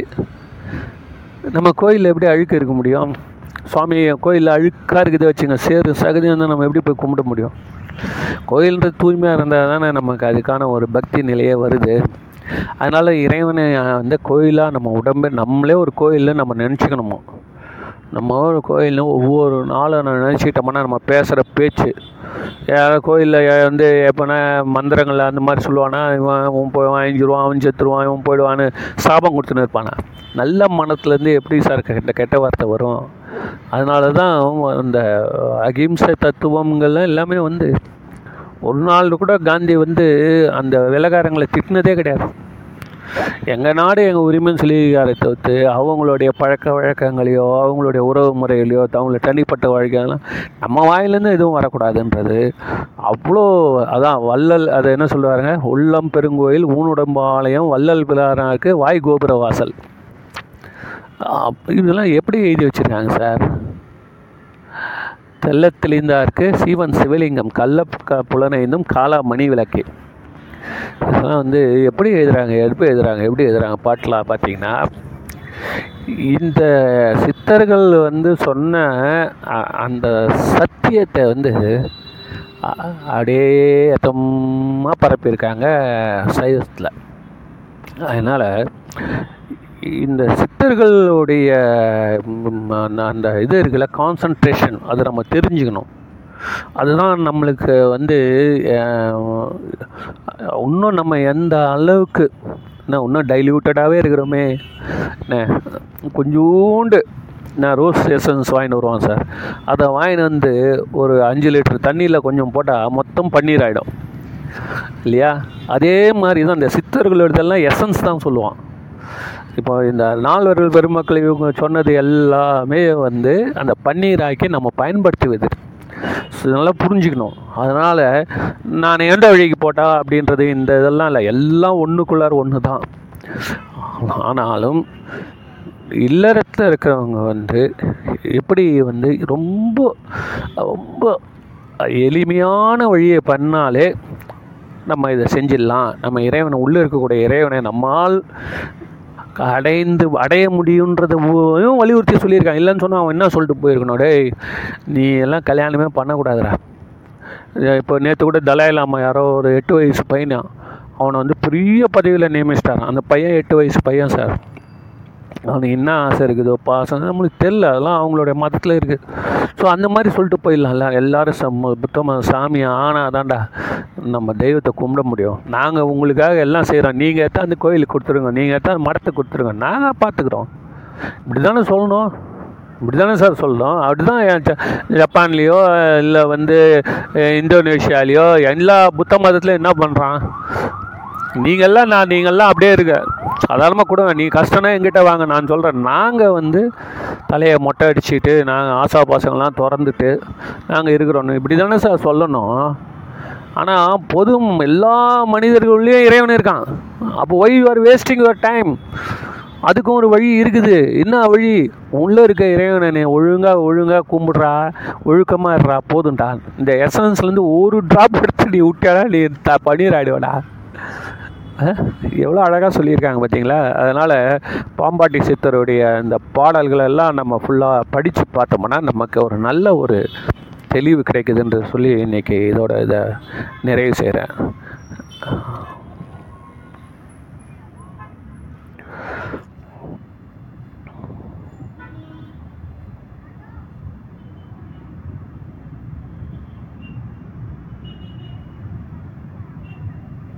Speaker 1: நம்ம கோயிலில் எப்படி அழுக்கு இருக்க முடியும்? சுவாமி கோயிலில் அழுக்காக இருக்குது வச்சுங்க சேரு சகதி வந்து நம்ம எப்படி போய் கும்பிட முடியும்? கோயில்ன்றது தூய்மையாக இருந்தால் தானே நமக்கு அதுக்கான ஒரு பக்தி நிலையே வருது. அதனால் இறைவனை வந்து கோயிலாக நம்ம உடம்பு நம்மளே ஒரு கோயிலில் நம்ம நினச்சிக்கணுமோ? நம்ம ஒரு கோயிலில் ஒவ்வொரு நாளும் நம்ம நினச்சிக்கிட்டோம்னா நம்ம பேசுகிற பேச்சு. யாராவது கோயிலில் வந்து எப்போனா மந்திரங்கள் அந்த மாதிரி சொல்லுவானா இவன் இவன் போய் வாங்கிடுவான் அவன் செத்துருவான் இவன் போயிடுவான்னு சாபம் கொடுத்துன்னு இருப்பானா? நல்ல மனத்துலேருந்து எப்படி சார் கெட்ட கெட்ட வார்த்தை வரும்? அதனால தான் இந்த அகிம்சை தத்துவங்கள்லாம் எல்லாமே வந்து ஒரு நாள் கூட காந்தி வந்து அந்த விலகாரங்களை திட்டினதே கிடையாது. எங்கள் நாடு எங்கள் உரிமைன்னு சொல்லியிருக்காரு தவிர்த்து அவங்களுடைய பழக்க வழக்கங்களையோ அவங்களுடைய உறவு முறைகளையோ அவங்கள தனிப்பட்ட வாழ்க்கையெல்லாம் நம்ம வாயிலேருந்து எதுவும் வரக்கூடாதுன்றது. அவ்வளோ அதான் வள்ளல் அதை என்ன சொல்லுவாருங்க உள்ளம் பெருங்கோயில் ஊனுடம்பு ஆலயம் வள்ளல் பிளாராருக்கு வாய் கோபுர வாசல். இதெல்லாம் எப்படி எழுதி வச்சுருக்காங்க சார்? தெல்ல தெளிந்தார்க்கு சீவன் சிவலிங்கம் கள்ள க புலனைந்தும் காலா மணி விளக்கு. இதெல்லாம் வந்து எப்படி எழுதுறாங்க? எப்படி எழுதுறாங்க? எப்படி எழுதுறாங்க? பாட்டெலாம் பார்த்தீங்கன்னா இந்த சித்தர்கள் வந்து சொன்ன அந்த சத்தியத்தை வந்து அப்படியே எத்தமாக பரப்பியிருக்காங்க சைவத்தில். அதனால் இந்த சித்தர்களுடைய அந்த- அந்த இது இருக்குல்ல கான்சன்ட்ரேஷன் அதை நம்ம தெரிஞ்சுக்கணும். அதுதான் நம்மளுக்கு வந்து இன்னும் நம்ம எந்த அளவுக்கு என்ன இன்னும் டைல்யூட்டடாகவே இருக்கிறோமே என்ன கொஞ்சோண்டு நான் ரோஸ் எசன்ஸ் வாங்கிட்டு வருவான் சார். அதை வாங்கிட்டு வந்து ஒரு அஞ்சு லிட்டர் தண்ணியில் கொஞ்சம் போட்டால் மொத்தம் பன்னீர் ஆகிடும் இல்லையா? அதே மாதிரி தான் இந்த சித்தர்களோடதெல்லாம் எசன்ஸ் தான் சொல்லுவான். இப்போ இந்த நால்வர்கள் பெருமக்கள் இவங்க சொன்னது எல்லாமே வந்து அந்த பன்னீராக்கி நம்ம பயன்படுத்துவது ஸோ நல்லா புரிஞ்சுக்கணும். அதனால் நான் எந்த வழிக்கு போட்டா அப்படின்றது இந்த இதெல்லாம் இல்லை. எல்லாம் ஒன்றுக்குள்ளார ஒன்று தான் ஆனாலும் இல்லறத்தில் இருக்கிறவங்க வந்து எப்படி வந்து ரொம்ப ரொம்ப எளிமையான வழியை பண்ணாலே நம்ம இதை செஞ்சிடலாம். நம்ம இறைவனை உள்ளே இருக்கக்கூடிய இறைவனை நம்மால் அடைந்து அடைய முடியுன்றதையும் வலியுறுத்தி சொல்லியிருக்கான். இல்லைன்னு சொன்னால் அவன் என்ன சொல்லிட்டு போயிருக்கணும்? டேய் நீ எல்லாம் கல்யாணமே பண்ணக்கூடாதுடா. இப்போ நேற்று கூட தலாய் லாமா யாரோ ஒரு எட்டு வயசு பையனா அவனை வந்து பெரிய பதவியில் நியமிச்சிட்டாரான் அந்த பையன் எட்டு வயசு பையன் சார். அவனுக்கு என்ன ஆசை இருக்குதோ பாசம் நம்மளுக்கு தெரில அதெல்லாம் அவங்களுடைய மதத்தில் இருக்குது ஸோ அந்த மாதிரி சொல்லிட்டு போயிடலாம்ல. எல்லாரும் சம் புத்தம சாமி ஆனால் தான்டா நம்ம தெய்வத்தை கும்பிட முடியும். நாங்கள் உங்களுக்காக எல்லாம் செய்கிறோம் நீங்கள் எடுத்து அந்த கோயிலுக்கு கொடுத்துருங்க. நீங்கள் எடுத்து அந்த மடத்தை கொடுத்துருங்க. நாங்கள் பார்த்துக்குறோம் இப்படி தானே சொல்லணும்? இப்படி தானே சார் சொல்லணும் அப்படி தான் ஜப்பான்லேயோ இல்லை வந்து இந்தோனேஷியாலேயோ எல்லா புத்த மதத்துலையும் என்ன பண்ணுறான் நீங்கள்லாம் நான் நீங்கள்லாம் அப்படியே இருக்க சாதாரணமாக கொடுங்க. நீ கஷ்டம்னா எங்கிட்ட வாங்க. நான் சொல்கிறேன் நாங்கள் வந்து தலையை மொட்டை அடிச்சுட்டு நாங்கள் ஆசா பாசங்கள்லாம் திறந்துட்டு நாங்கள் இருக்கிறோம். இப்படி தானே சார் சொல்லணும்? ஆனால் பொது எல்லா மனிதர்கள்லேயும் இறைவன் இருக்கான். அப்போ why you are wasting your time அதுக்கும் ஒரு வழி இருக்குது. என்ன வழி? உள்ளே இருக்க இறைவனை நீ ஒழுங்காக ஒழுங்காக கும்பிட்றா ஒழுக்கமாக இருறா போதும்டா. இந்த எசன்ஸ்லேருந்து ஒரு ட்ராப் எடுத்து நீ விட்டாடா நீ த பண்ணிடாடுவடா எவ்வளோ அழகாக சொல்லியிருக்காங்க பார்த்தீங்களா அதனால் பாம்பாட்டி சித்தருடைய இந்த பாடல்களெல்லாம் நம்ம ஃபுல்லாக படித்து பார்த்தோம்னா நமக்கு ஒரு நல்ல ஒரு தெளிவு கிடைக்குதுன்ற சொல்லி இன்றைக்கி இதோட இதை நிறைவு செய்கிறேன்.